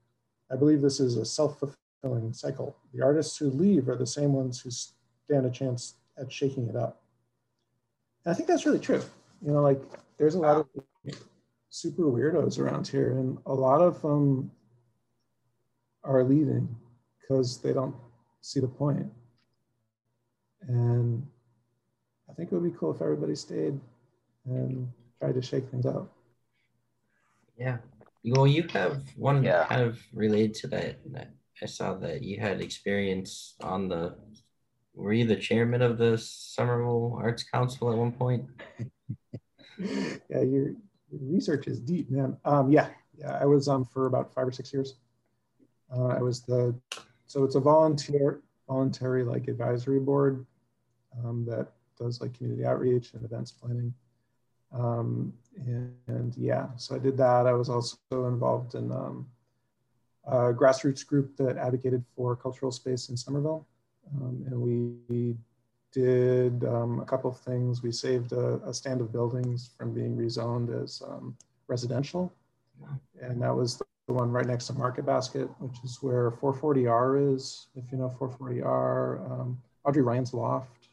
I believe this is a self-fulfilling cycle. The artists who leave are the same ones who stand a chance at shaking it up. And I think that's really true. You know, like there's a lot of super weirdos around here, and a lot of them are leaving because they don't see the point. And I think it would be cool if everybody stayed and tried to shake things up. Yeah. Well, you have one Yeah. kind of related to that. I saw that you had experience on the. Were you the chairman of the Somerville Arts Council at one point? yeah, your, your research is deep, man. Um, yeah, yeah, I was um for about five or six years. Uh, I was the so it's a volunteer voluntary like advisory board um, that does like community outreach and events planning. Um, and, and, yeah, so I did that. I was also involved in um, a grassroots group that advocated for cultural space in Somerville. Um, and we did um, a couple of things. We saved a, a, stand of buildings from being rezoned as um, residential. And that was the one right next to Market Basket, which is where 440R is, if you know 440R, um, Audrey Ryan's loft.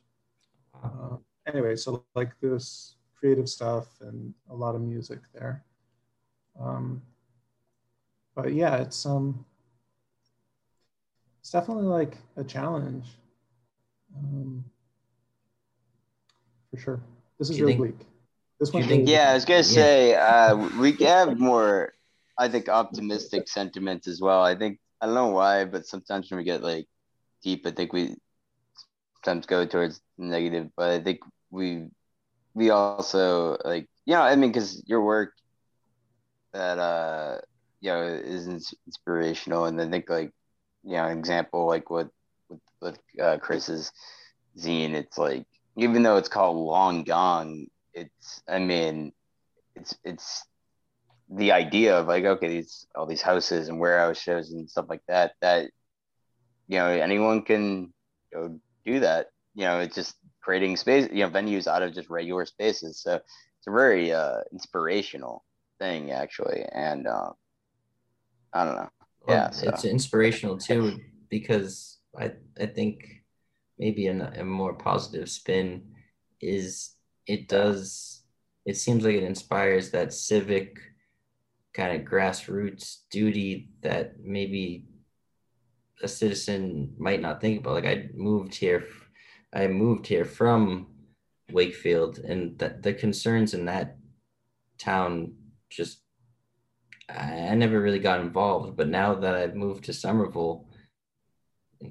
Uh, anyway, so like this creative stuff and a lot of music there. Um, but yeah, it's um, it's definitely like a challenge. Um, for sure. This is really think, bleak. This one. Think, yeah, I was gonna say uh, we have more, I think, optimistic sentiments as well. I think I don't know why, but sometimes when we get like deep, I think we sometimes go towards negative. But I think we we also like you know I mean because your work that uh you know is inspirational, and I think like you know an example like with with, with uh, Chris's zine, it's like even though it's called Long Gone, it's I mean, it's it's the idea of like okay these all these houses and warehouse shows and stuff like that that you know anyone can know, do that you know it's just creating space you know venues out of just regular spaces. So it's a very uh inspirational thing actually. And uh, i don't know. Well, yeah so. it's inspirational too because i i think maybe a, a more positive spin is it does it seems like it inspires that civic kind of grassroots duty that maybe a citizen might not think about like i moved here i moved here from wakefield and that the concerns in that town just I never really got involved, but now that I've moved to Somerville,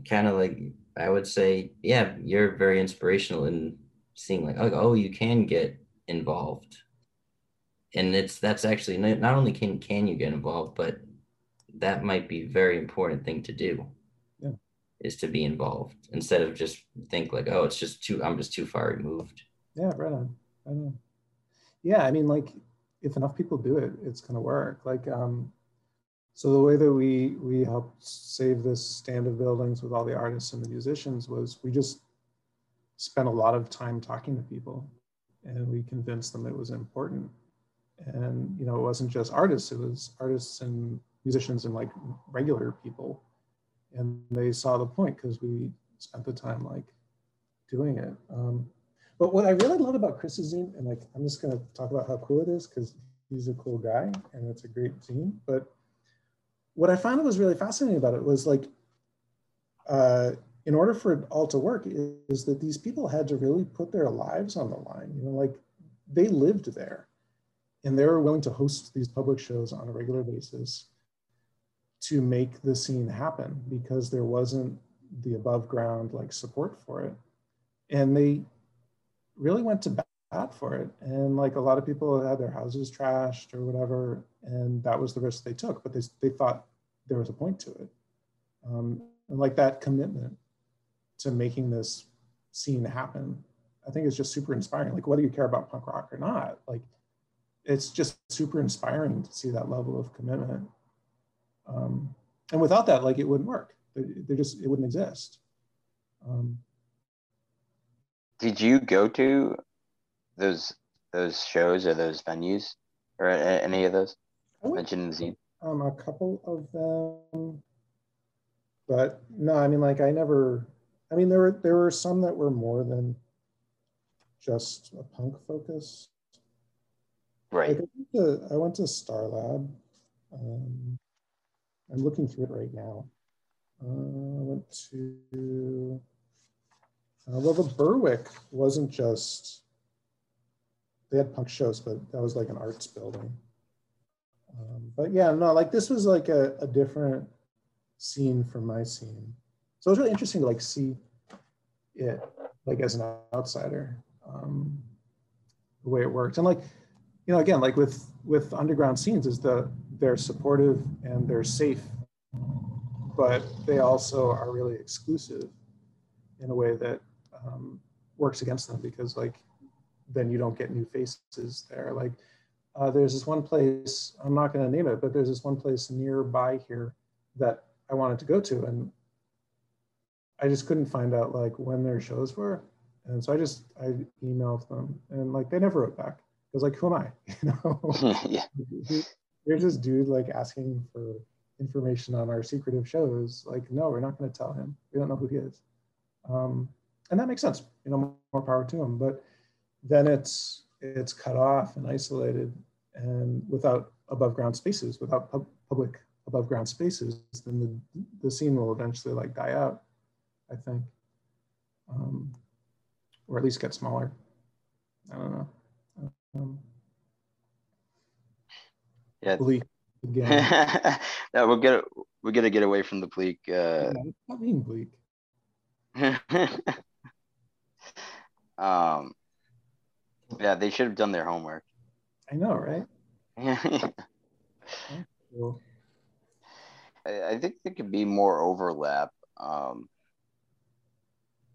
kind of like I would say, yeah, you're very inspirational in seeing like, oh, oh, you can get involved, and it's that's actually not only can can you get involved, but that might be very important thing to do. Is to be involved instead of just think like, oh, it's just too, I'm just too far removed. Yeah, right on, right on. Yeah, I mean, like if enough people do it, it's gonna work. Like, um, so the way that we we helped save this stand of buildings with all the artists and the musicians was we just spent a lot of time talking to people and we convinced them it was important. and you know it wasn't just artists; it was artists and musicians and like regular people, and they saw the point because we spent the time like doing it. Um, but what I really love about Chris's zine, and like I'm just gonna talk about how cool it is because he's a cool guy and it's a great zine. But what I found was really fascinating about it was like, uh, in order for it all to work, is, is that these people had to really put their lives on the line. You know, like they lived there, and they were willing to host these public shows on a regular basis to make the scene happen because there wasn't the above ground like support for it. And they really went to bat for it. And like a lot of people had their houses trashed or whatever and that was the risk they took but they, they thought there was a point to it. Um, and like that commitment to making this scene happen i think is just super inspiring. Like whether you care about punk rock or not like it's just super inspiring to see that level of commitment um, and without that like it wouldn't work they just it wouldn't exist um, did you go to those those shows or those venues or any of those mentioned in the zine? Um, a couple of them, but no, I mean, like I never. I mean, there were there were some that were more than just a punk focus. Right. Like I, went to, I went to Star Lab. Um, I'm looking through it right now. Uh, went to uh, well, the Berwick wasn't just, they had punk shows, but that was like an arts building. Um, but yeah, no, like this was like a, a different scene from my scene. So it was really interesting to like see it like as an outsider, um, the way it worked. And like, you know, again, like with with underground scenes is the they're supportive and they're safe, but they also are really exclusive in a way that um, works against them because like then you don't get new faces there. Like uh, there's this one place, I'm not going to name it, but there's this one place nearby here that I wanted to go to, and I just couldn't find out like when their shows were, and so I just I emailed them, and like they never wrote back. I was like, who am I? You know, yeah. There's this dude like asking for information on our secretive shows. Like, no, we're not going to tell him. We don't know who he is. Um, and that makes sense. You know, more power to him. But then it's it's cut off and isolated, and without above ground spaces, without pub- public above ground spaces, then the the scene will eventually like die out. I think, um, or at least get smaller. I don't know. Um, yeah. Bleak again. no, we're gonna we're gonna get away from the bleak. Uh... Yeah, not being bleak. Um, yeah, they should have done their homework. I know, right? cool. I, I, think there could be more overlap. Um,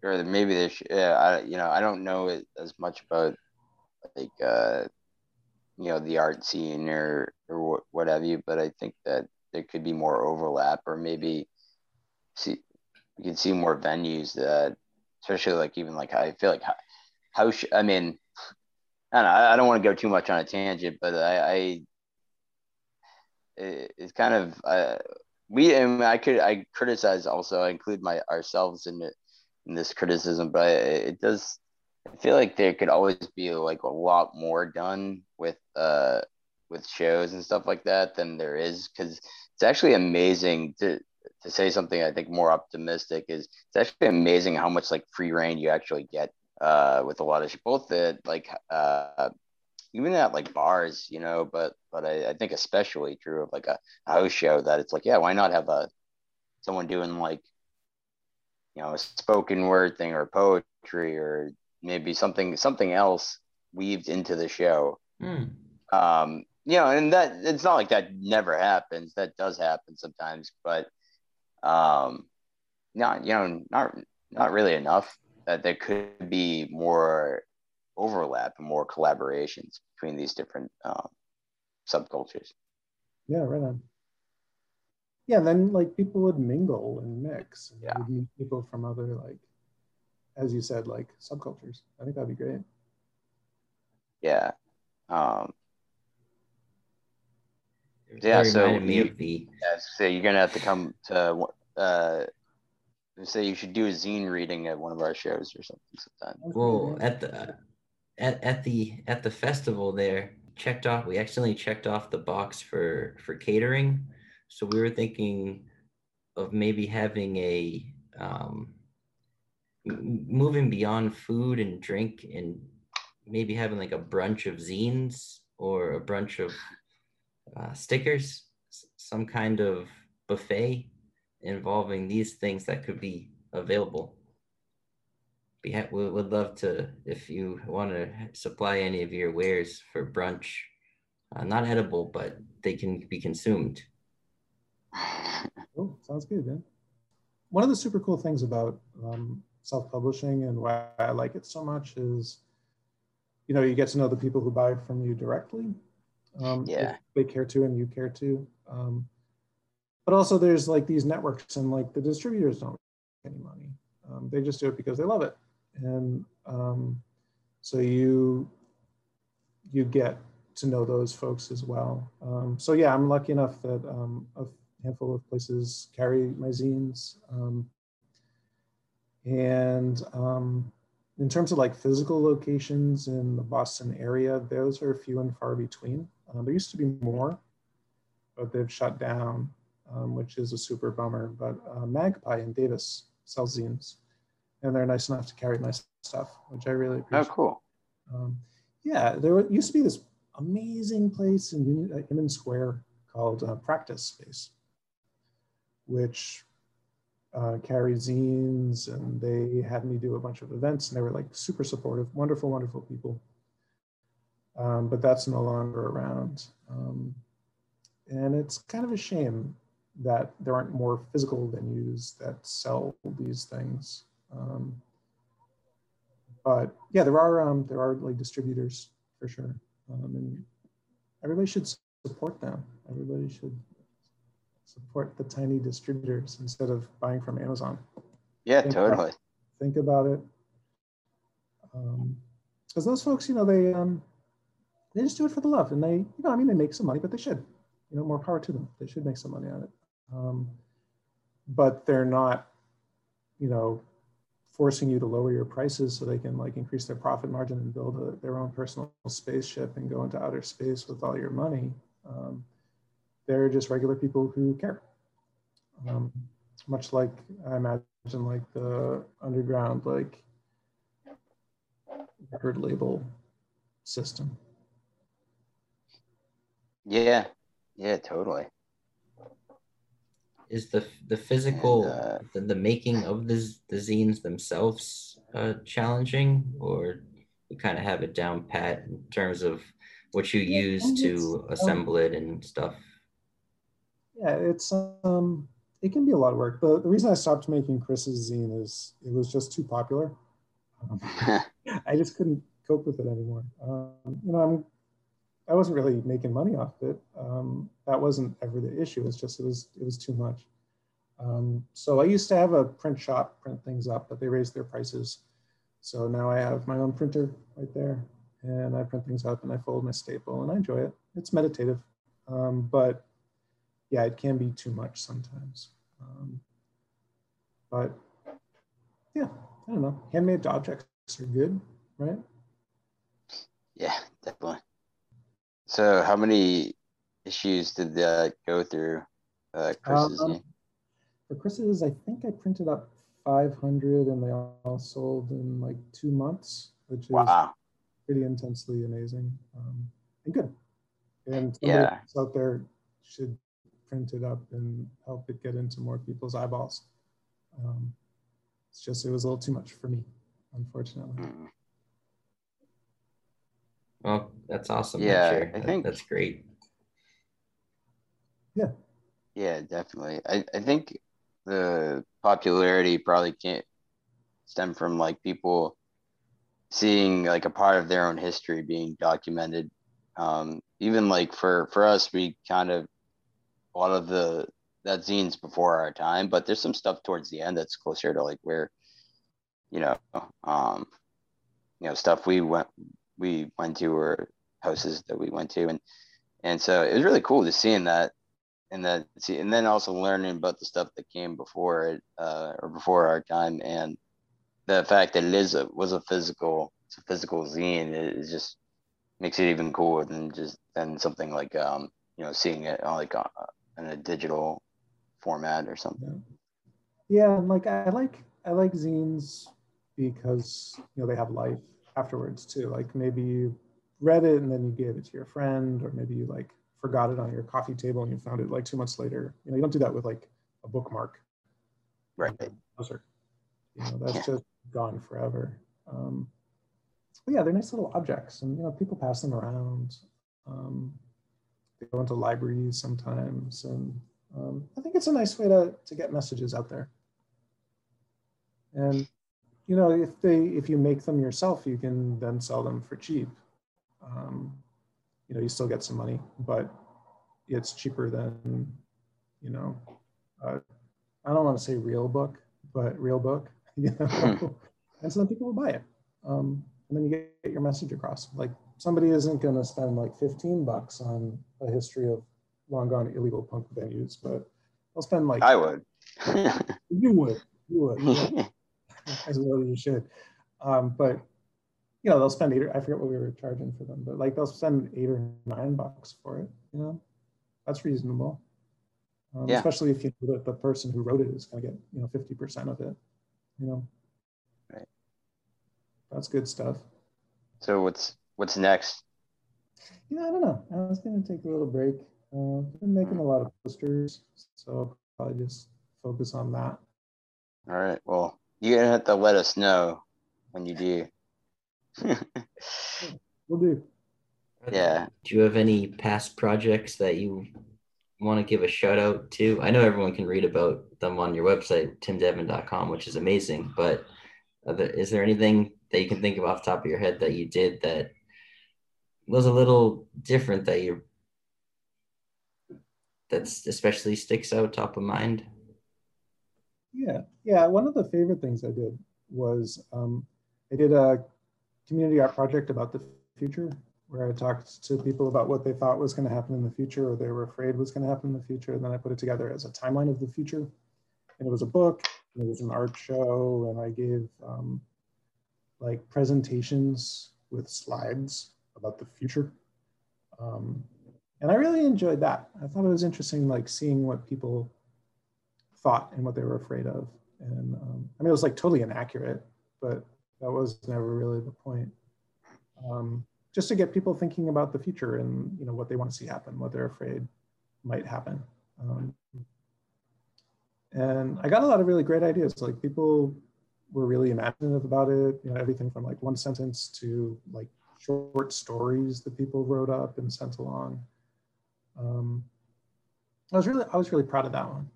or maybe they should. Yeah, I, you know, I don't know it as much about like uh, you know the art scene or or what, have you, but I think that there could be more overlap, or maybe see you can see more venues that, especially like even like I feel like how sh- I mean, I don't know, I don't want to go too much on a tangent, but I, I it, it's kind of uh, we and I could I criticize also I include my ourselves in it in this criticism, but it, it does I feel like there could always be like a lot more done with uh with shows and stuff like that than there is because it's actually amazing to to say something I think more optimistic is it's actually amazing how much like free reign you actually get uh, with a lot of both the like uh, even at like bars, you know, but but I, I think especially true of like a, a house show that it's like, yeah, why not have a someone doing like you know a spoken word thing or poetry or maybe something something else weaved into the show. Mm. Um, you know, and that it's not like that never happens. That does happen sometimes, but um, not you know not not really enough that there could be more overlap and more collaborations between these different um, subcultures. Yeah, right on. Yeah, then like people would mingle and mix. And yeah. meet people from other like, as you said, like subcultures. I think that'd be great. Yeah. Um, yeah, so you, the... yeah, so you're gonna have to come to uh, say you should do a zine reading at one of our shows or something sometime. Well, at the at, at the at the festival there, checked off. We accidentally checked off the box for for catering, so we were thinking of maybe having a um, moving beyond food and drink and maybe having like a brunch of zines or a brunch of uh, stickers, some kind of buffet involving these things that could be available. We, ha- we would love to, if you want to supply any of your wares for brunch, uh, not edible, but they can be consumed. Oh, sounds good, man. One of the super cool things about um, self-publishing and why I like it so much is, you know, you get to know the people who buy from you directly. Um, yeah. They care to and you care to. Um, but also there's like these networks and like the distributors don't make any money. Um, they just do it because they love it. And um, so you, you get to know those folks as well. Um, so yeah, I'm lucky enough that um, a handful of places carry my zines. Um, and um, in terms of like physical locations in the Boston area, those are few and far between. Uh, there used to be more, but they've shut down, um, which is a super bummer. But uh, Magpie in Davis sells zines, and they're nice enough to carry my stuff, which I really oh, appreciate. Oh, cool. Um, yeah, there used to be this amazing place in Union Square called uh, Practice Space, which uh, carried zines and they had me do a bunch of events and they were like super supportive, wonderful, wonderful people. Um, but that's no longer around. Um, and it's kind of a shame that there aren't more physical venues that sell these things. Um, but yeah, there are um, there are like distributors for sure, um, and everybody should support them. Everybody should support the tiny distributors instead of buying from Amazon. Yeah, think totally. About, think about it. Because um, those folks, you know, they um, they just do it for the love, and they, you know, I mean, they make some money, but they should, you know, more power to them. They should make some money on it. Um, but they're not, you know, forcing you to lower your prices so they can like increase their profit margin and build a, their own personal spaceship and go into outer space with all your money. Um, they're just regular people who care. Um, much like I imagine like the underground like record label system. Yeah, yeah, totally. Is the the physical and, uh, the, the making of the, the zines themselves uh, challenging, or you kind of have it down pat in terms of what you use to assemble it and stuff? Yeah, it's um, it can be a lot of work. But the reason I stopped making Chris's zine is it was just too popular. Um, I just couldn't cope with it anymore. Um, you know, I'm I wasn't really making money off it. Um, that wasn't ever the issue. It's just it was it was too much. Um, so I used to have a print shop print things up, but they raised their prices. So now I have my own printer right there, and I print things up and I fold my staple, and I enjoy it. It's meditative, um, but yeah, it can be too much sometimes. Um, but yeah, I don't know. Handmade objects are good, right? Yeah, definitely. So, how many issues did that go through? Uh, Chris's um, for Chris's, I think I printed up 500 and they all sold in like two months, which is wow. pretty intensely amazing um, and good. And yeah. out there should print it up and help it get into more people's eyeballs. Um, it's just, it was a little too much for me, unfortunately. Mm. Well, that's awesome. Yeah, sure. I think that's great. Yeah. Yeah, definitely. I, I think the popularity probably can't stem from like people seeing like a part of their own history being documented. Um, even like for for us, we kind of a lot of the that zines before our time, but there's some stuff towards the end that's closer to like where, you know, um, you know, stuff we went we went to or houses that we went to. And and so it was really cool to seeing that and that see and then also learning about the stuff that came before it uh, or before our time. And the fact that it is a was a physical it's a physical zine it, it just makes it even cooler than just than something like um you know seeing it on like uh, in a digital format or something yeah. yeah like i like i like zines because you know they have life afterwards too like maybe you read it and then you gave it to your friend or maybe you like forgot it on your coffee table and you found it like two months later you know you don't do that with like a bookmark right browser. you know that's yeah. just gone forever um, yeah they're nice little objects and you know people pass them around um, go into libraries sometimes and um, i think it's a nice way to, to get messages out there and you know if they if you make them yourself you can then sell them for cheap um, you know, you still get some money, but it's cheaper than, you know, uh, I don't want to say real book, but real book, you know, hmm. and so then people will buy it. Um, and then you get, get your message across. Like somebody isn't going to spend like 15 bucks on a history of long gone illegal punk venues, but they'll spend like. I would. you would. You would. As well as you should. Um, but you know, they'll spend eight, or, I forget what we were charging for them, but like they'll spend eight or nine bucks for it, you know, that's reasonable. Um, yeah. Especially if you know that the person who wrote it is going to get, you know, 50% of it, you know. Right. That's good stuff. So what's, what's next? You know, I don't know. I was going to take a little break. Uh, I've been making a lot of posters, so I'll probably just focus on that. All right. Well, you're going to have to let us know when you do. We'll do. Yeah. Do you have any past projects that you want to give a shout out to? I know everyone can read about them on your website, timdevin.com, which is amazing. But is there anything that you can think of off the top of your head that you did that was a little different that you that's especially sticks out top of mind? Yeah, yeah. One of the favorite things I did was um, I did a community art project about the future, where I talked to people about what they thought was going to happen in the future or they were afraid was going to happen in the future. And then I put it together as a timeline of the future. And it was a book, and it was an art show, and I gave um, like presentations with slides about the future. Um, and I really enjoyed that. I thought it was interesting, like seeing what people thought and what they were afraid of. And um, I mean, it was like totally inaccurate, but that was never really the point. Um, just to get people thinking about the future and you know what they want to see happen, what they're afraid might happen. Um, and I got a lot of really great ideas. Like people were really imaginative about it. You know, everything from like one sentence to like short stories that people wrote up and sent along. Um, I was really, I was really proud of that one.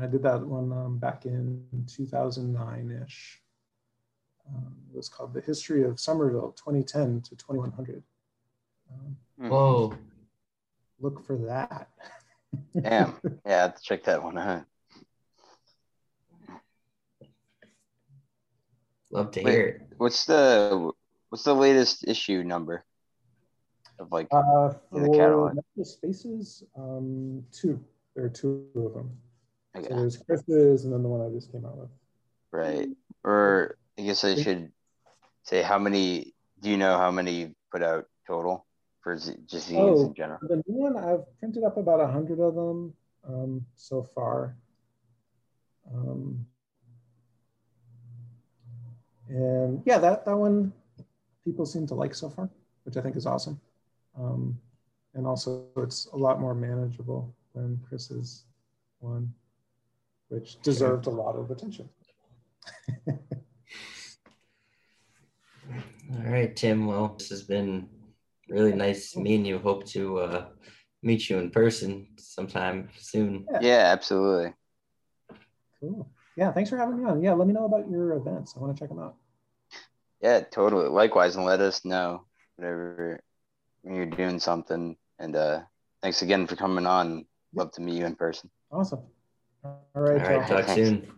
I did that one um, back in 2009-ish. Um, it was called The History of Somerville 2010 to 2100. Um, Whoa. Look for that. Damn. Yeah, check that one out. Love to Wait, hear it. What's the what's the latest issue number of like uh, the catalog? Spaces, um, two. There are two of them. Okay. So there's Chris's and then the one I just came out with. Right. Or I guess I should say how many. Do you know how many you put out total for z- just zines oh, in general? The new one I've printed up about a hundred of them um, so far. Um, and yeah, that that one people seem to like so far, which I think is awesome. Um, and also, it's a lot more manageable than Chris's one, which deserved a lot of attention. All right, Tim. Well, this has been really nice meeting you. Hope to uh, meet you in person sometime soon. Yeah. yeah, absolutely. Cool. Yeah, thanks for having me on. Yeah, let me know about your events. I want to check them out. Yeah, totally. Likewise, and let us know whatever you're doing something. And uh, thanks again for coming on. Love to meet you in person. Awesome. All right. All right. Talk soon.